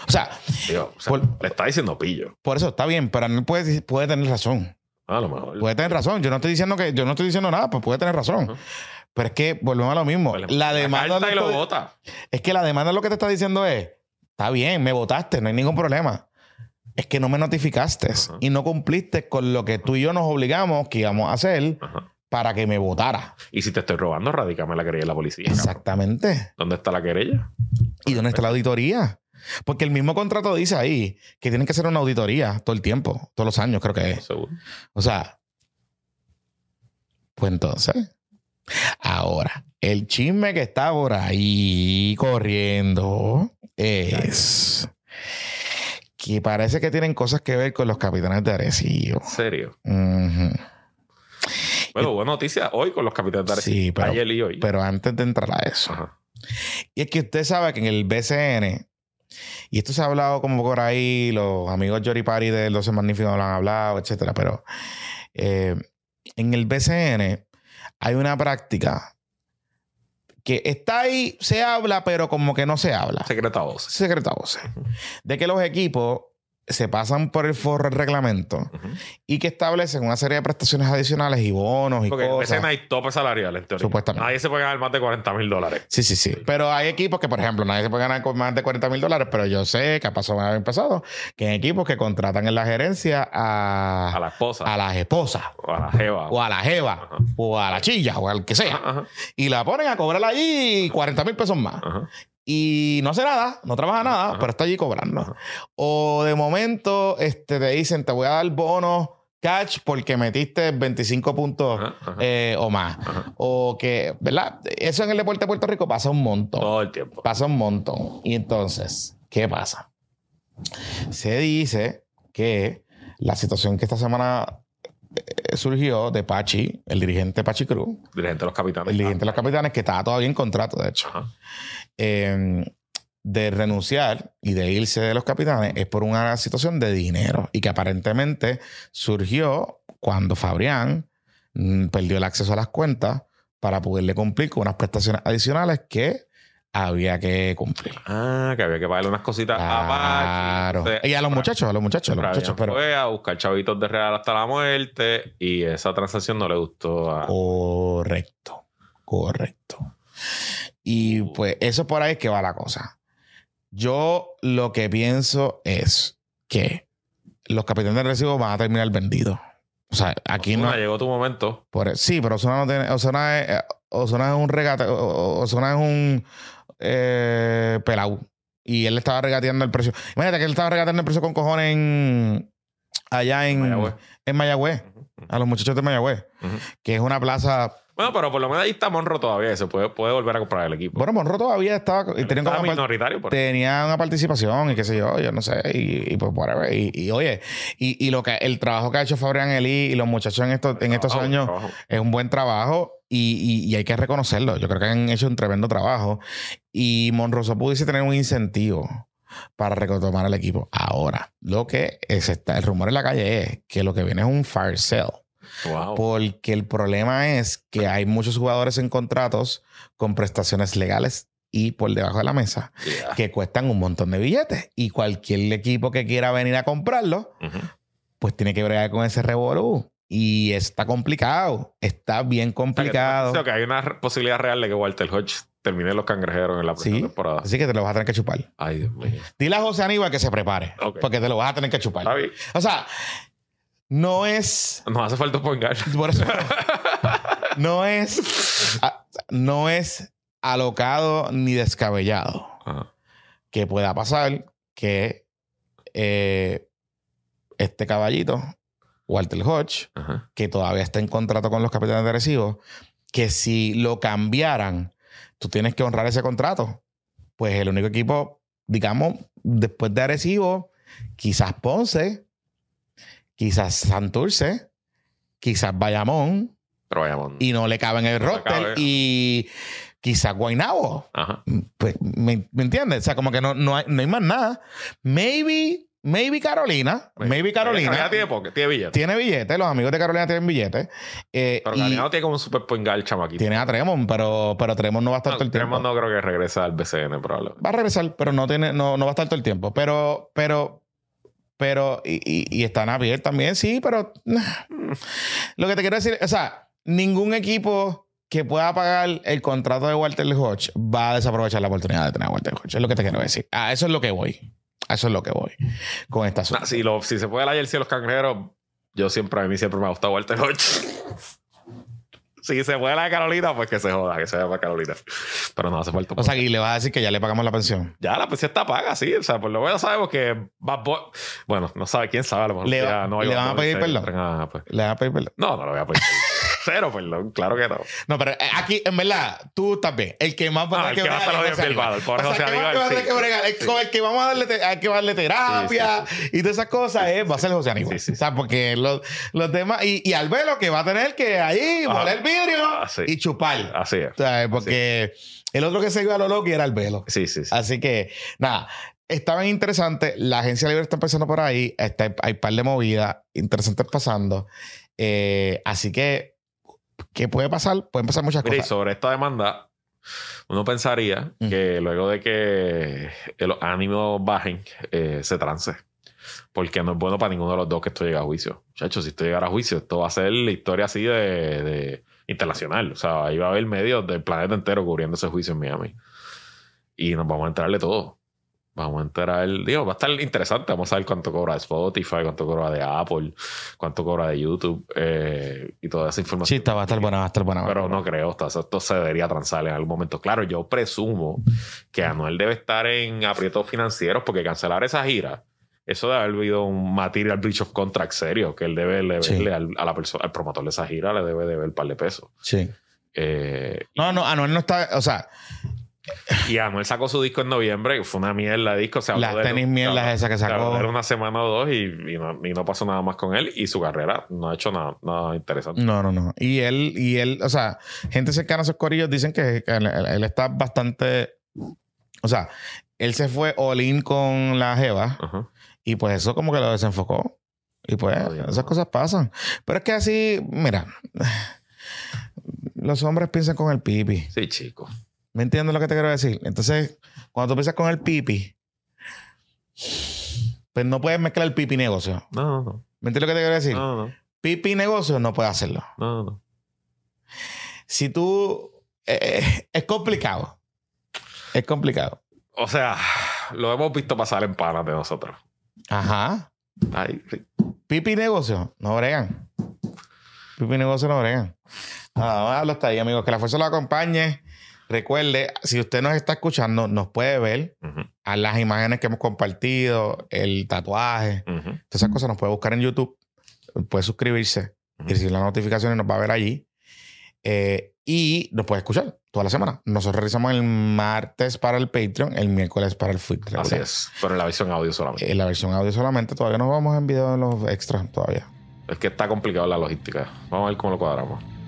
O sea,
Digo, o sea,
Por-
le está diciendo pillo.
por eso está bien, pero Anuel puede, puede tener razón.
A lo mejor.
Puede tener razón. Yo no estoy diciendo que yo no estoy diciendo nada, pues puede tener razón. Pero es que volvemos a lo mismo.
Pues
La
manda
demanda de
lo vota.
es que la demanda lo que te está diciendo es, está bien, me votaste, no hay ningún problema. Es que no me notificaste y no cumpliste con lo que tú y yo nos obligamos que íbamos a hacer
Ajá.
Para que me votara.
Y si te estoy robando, radícame la querella en la policía. cabrón.
Exactamente.
¿Dónde está la querella?
¿Y dónde está la auditoría? Porque el mismo contrato dice ahí que tienen que hacer una auditoría todo el tiempo, todos los años creo que es.
Seguro.
O sea, pues entonces, ahora, el chisme que está por ahí corriendo es que parece que tienen cosas que ver con los capitanes de Arecibo.
En serio.
Ujú.
Bueno, buena noticia hoy con los capitanes de Arecibo.
Sí, pero-
Ayer y hoy.
Pero antes de entrar a eso,
Ajá.
y es que usted sabe que en el BCN, y esto se ha hablado como por ahí, los amigos Jory Party del 12 Magníficos lo han hablado, etcétera, pero eh, en el BCN hay una práctica que está ahí, se habla, pero como que no se habla.
Secreta voz.
Secreta voces. De que los equipos se pasan por el forro del reglamento y que establecen una serie de prestaciones adicionales y bonos y
Porque
cosas.
BCN hay tope salarial, en teoría.
Supuestamente.
Nadie se puede ganar más de 40 mil dólares.
Sí, sí, sí. Pero hay equipos que, por ejemplo, nadie se puede ganar con más de 40 mil dólares, pero yo sé que ha pasado una vez pasado que hay equipos que contratan en la gerencia a,
A la esposa.
a las esposas,
o a la jeva.
o a la jeva,
Ajá.
o a la chilla, o al que sea,
Ajá, ajá,
y la ponen a cobrar allí 40 mil pesos más. Y no hace nada, no trabaja nada,
Ajá.
pero está allí cobrando.
Ajá.
O de momento este, te dicen, te voy a dar bono catch porque metiste 25 puntos
Ajá, ajá.
eh, o más.
Ajá.
O que, ¿verdad? Eso en el deporte de Puerto Rico pasa un montón.
Todo el tiempo.
Pasa un montón. Y entonces, ¿qué pasa? Se dice que la situación que esta semana eh, surgió de Pachi, el dirigente Pachi Cruz,
Dirigente de los capitanes.
el dirigente de los capitanes, que estaba todavía en contrato, de hecho. Eh, de renunciar y de irse de los capitanes es por una situación de dinero y que aparentemente surgió cuando Fabrián mm, perdió el acceso a las cuentas para poderle cumplir con unas prestaciones adicionales que había que cumplir.
Ah, que había que pagarle unas cositas
Claro. Y a los muchachos, a los muchachos, a los muchachos, pero
fue a buscar chavitos de real hasta la muerte y esa transacción no le gustó a...
correcto, correcto. Y pues eso por ahí es que va la cosa. Yo lo que pienso es que los capitanes de recibo van a terminar vendidos. O sea, aquí no.
Llegó tu momento.
por- sí, pero Osuna no tiene. Osuna es, Osuna es un regate. Osuna es un eh, pelao. Y él estaba regateando el precio. Imagínate que él estaba regateando el precio con cojones en, allá en
Mayagüez.
en Mayagüez. A los muchachos de Mayagüez. Que es una plaza.
Bueno, pero por lo menos ahí está Monro todavía. Se puede, puede volver a comprar el equipo.
Bueno, Monroe todavía estaba. tenía,
Estaba
una par-
minoritario, pero-
tenía una participación y qué sé yo, yo no sé. Y, y pues, whatever. Y, y, oye, y, y lo que el trabajo que ha hecho Fabrián Eli y los muchachos en estos, en estos
Trabajo,
años
trabajo.
es un buen trabajo y, y- y hay que reconocerlo. Yo creo que han hecho un tremendo trabajo. Y Monroso pudiese tener un incentivo para retomar el equipo. Ahora, lo que es está, el rumor en la calle es que lo que viene es un fire sale.
Wow.
Porque el problema es que hay muchos jugadores en contratos con prestaciones legales y por debajo de la mesa
Yeah.
que cuestan un montón de billetes. Y cualquier equipo que quiera venir a comprarlo, pues tiene que bregar con ese revolú. Y está complicado. Está bien
O sea, que
complicado.
hay una posibilidad real de que Walter Hodge termine los cangrejeros en la próxima
Sí.
temporada.
Así que te lo vas a tener que chupar.
Ay, Dios mío.
Dile a José Aníbal que se prepare. Porque te lo vas a tener que chupar. O sea, no es.
Nos hace falta un. *laughs*
Por eso. no es. a- No es alocado ni descabellado
Ajá.
que pueda pasar que eh, este caballito, Walter Hodge,
Ajá.
que todavía está en contrato con los capitanes de Arecibo, que si lo cambiaran, tú tienes que honrar ese contrato. Pues el único equipo, digamos, después de Arecibo, quizás Ponce, quizás Santurce, quizás Bayamón,
Pero vayamos.
y no le cabe en el
No
roster,
cabe.
y quizás Guaynabo.
Ajá.
Pues, ¿me, me entiendes? O sea, como que no, no, hay, no hay más nada. Maybe, maybe Carolina. Maybe Carolina.
Carolina tiene, poque- tiene billete.
Tiene billetes. Los amigos de Carolina tienen billetes. Eh,
Pero Carolina no tiene como un super guard chamaquito.
tiene a Tremont, pero, pero Tremont no va a estar
No,
todo el tiempo.
Tremont no creo que regrese al BCN, probablemente.
Va a regresar, pero no, tiene, no, no va a estar todo el tiempo. Pero, pero, pero, y, y, y está Navier también, sí, pero lo que te quiero decir, o sea, ningún equipo que pueda pagar el contrato de Walter Hodge va a desaprovechar la oportunidad de tener a Walter Hodge. Es lo que te quiero decir. A eso es lo que voy. A eso es lo que voy con esta
Nah, si se puede la jersey de los cangrejeros, yo siempre, a mí siempre me ha gustado Walter Hodge. Si se puede la Carolina, pues que se joda, que se vaya para Carolina. Pero no hace falta.
O sea, y le vas a decir que ya le pagamos la pensión.
ya la pensión está paga, sí. O sea, por lo menos sabemos que Bad Boy- Bueno, no sabe quién sabe. A lo mejor
Le va-
ya no hay
le van a pedir perdón.
pues.
Le vas a pedir perdón.
No, no lo voy a pedir. Cero, perdón. Claro que no.
No, pero eh, aquí, en verdad, tú bien. El que más va a tener
el que va a estar Bilbao, el pobre
O sea,
José
el que
sí.
que bregar, el-
Sí.
con el que vamos a darle, hay que darle terapia
Sí,
y todas esas cosas, eh, va a ser José Aníbal.
Sí, sí,
O sea, porque los, los demás, y, y Albelo que va a tener que ahí
Ah,
moler el vidrio
ah,
y chupar.
Así es.
O sea, porque el otro que se iba a lo loco era Albelo.
Sí, sí, sí.
Así que, nada, está bien interesante. La agencia libre está empezando por ahí. Está, hay un par de movidas interesantes pasando. Eh, así que, ¿qué puede pasar? Pueden pasar muchas
Mira, y
cosas.
sobre esta demanda, uno pensaría que luego de que los ánimos bajen, eh, se trance. Porque no es bueno para ninguno de los dos que esto llegue a juicio. Muchachos, si esto llegara a juicio, esto va a ser la historia así de, de internacional. O sea, ahí va a haber medios del planeta entero cubriendo ese juicio en Miami. Y nos vamos a enterarle todo. Vamos a enterar, digo, va a estar interesante. Vamos a ver cuánto cobra de Spotify, cuánto cobra de Apple, cuánto cobra de YouTube eh, y toda esa información.
Sí, está, va a estar buena, va a estar buena.
Pero no creo, esto, esto se debería transar en algún momento. Claro, yo presumo que Anuel debe estar en aprietos financieros porque cancelar esa gira, eso debe haber habido un material breach of contract serio que él debe deberle
Sí.
al, a la persona, al promotor de esa gira, le debe deber un par de pesos.
Sí.
Eh,
No, no, Anuel no está, o sea,
y Anuel sacó su disco en noviembre fue una mierda de disco. Se
Las
de
tenis mierdas esas que sacó.
él una semana o dos y, y no, y no pasó nada más con él y su carrera no ha hecho nada, nada interesante.
no, no, no. Y él, y él, o sea, gente cercana a esos corillos dicen que, que él, él está bastante, o sea, él se fue all in con la Jeva y pues eso como que lo desenfocó. Y pues esas cosas pasan. Pero es que así, mira, *sighs* los hombres piensan con el pipi.
Sí, chico.
¿Me entiendes lo que te quiero decir? Entonces, cuando tú piensas con el pipi, pues no puedes mezclar el pipi y negocio.
No, no, no.
¿Me entiendes lo que te quiero decir?
No, no,
Pipi y negocio no puedes hacerlo.
no, no.
Si tú... eh, es complicado. Es complicado.
O sea, lo hemos visto pasar en panas de nosotros.
Ajá.
Ay, sí.
Pipi y negocio no bregan. Pipi y negocio no bregan. Nada, a dejarlo hasta ahí, amigos. Que la fuerza lo acompañe. Recuerde, si usted nos está escuchando, nos puede ver a las imágenes que hemos compartido, el tatuaje, todas esas cosas. Nos puede buscar en YouTube. Puede suscribirse y recibir las notificaciones. Nos va a ver allí. Eh, y nos puedes escuchar toda la semana. Nosotros realizamos el martes para el Patreon, el miércoles para el feed.
Así es, pero en la versión audio solamente.
En la versión audio solamente, todavía no vamos en video en los extras todavía.
Es que está complicado la logística. Vamos a ver cómo lo cuadramos.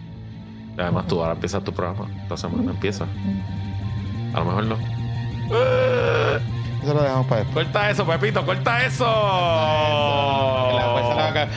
Además, tú ahora empiezas tu programa. Esta semana empieza. A lo mejor no.
Eso lo dejamos para después.
Corta eso, Pepito, corta eso.
La fuerza la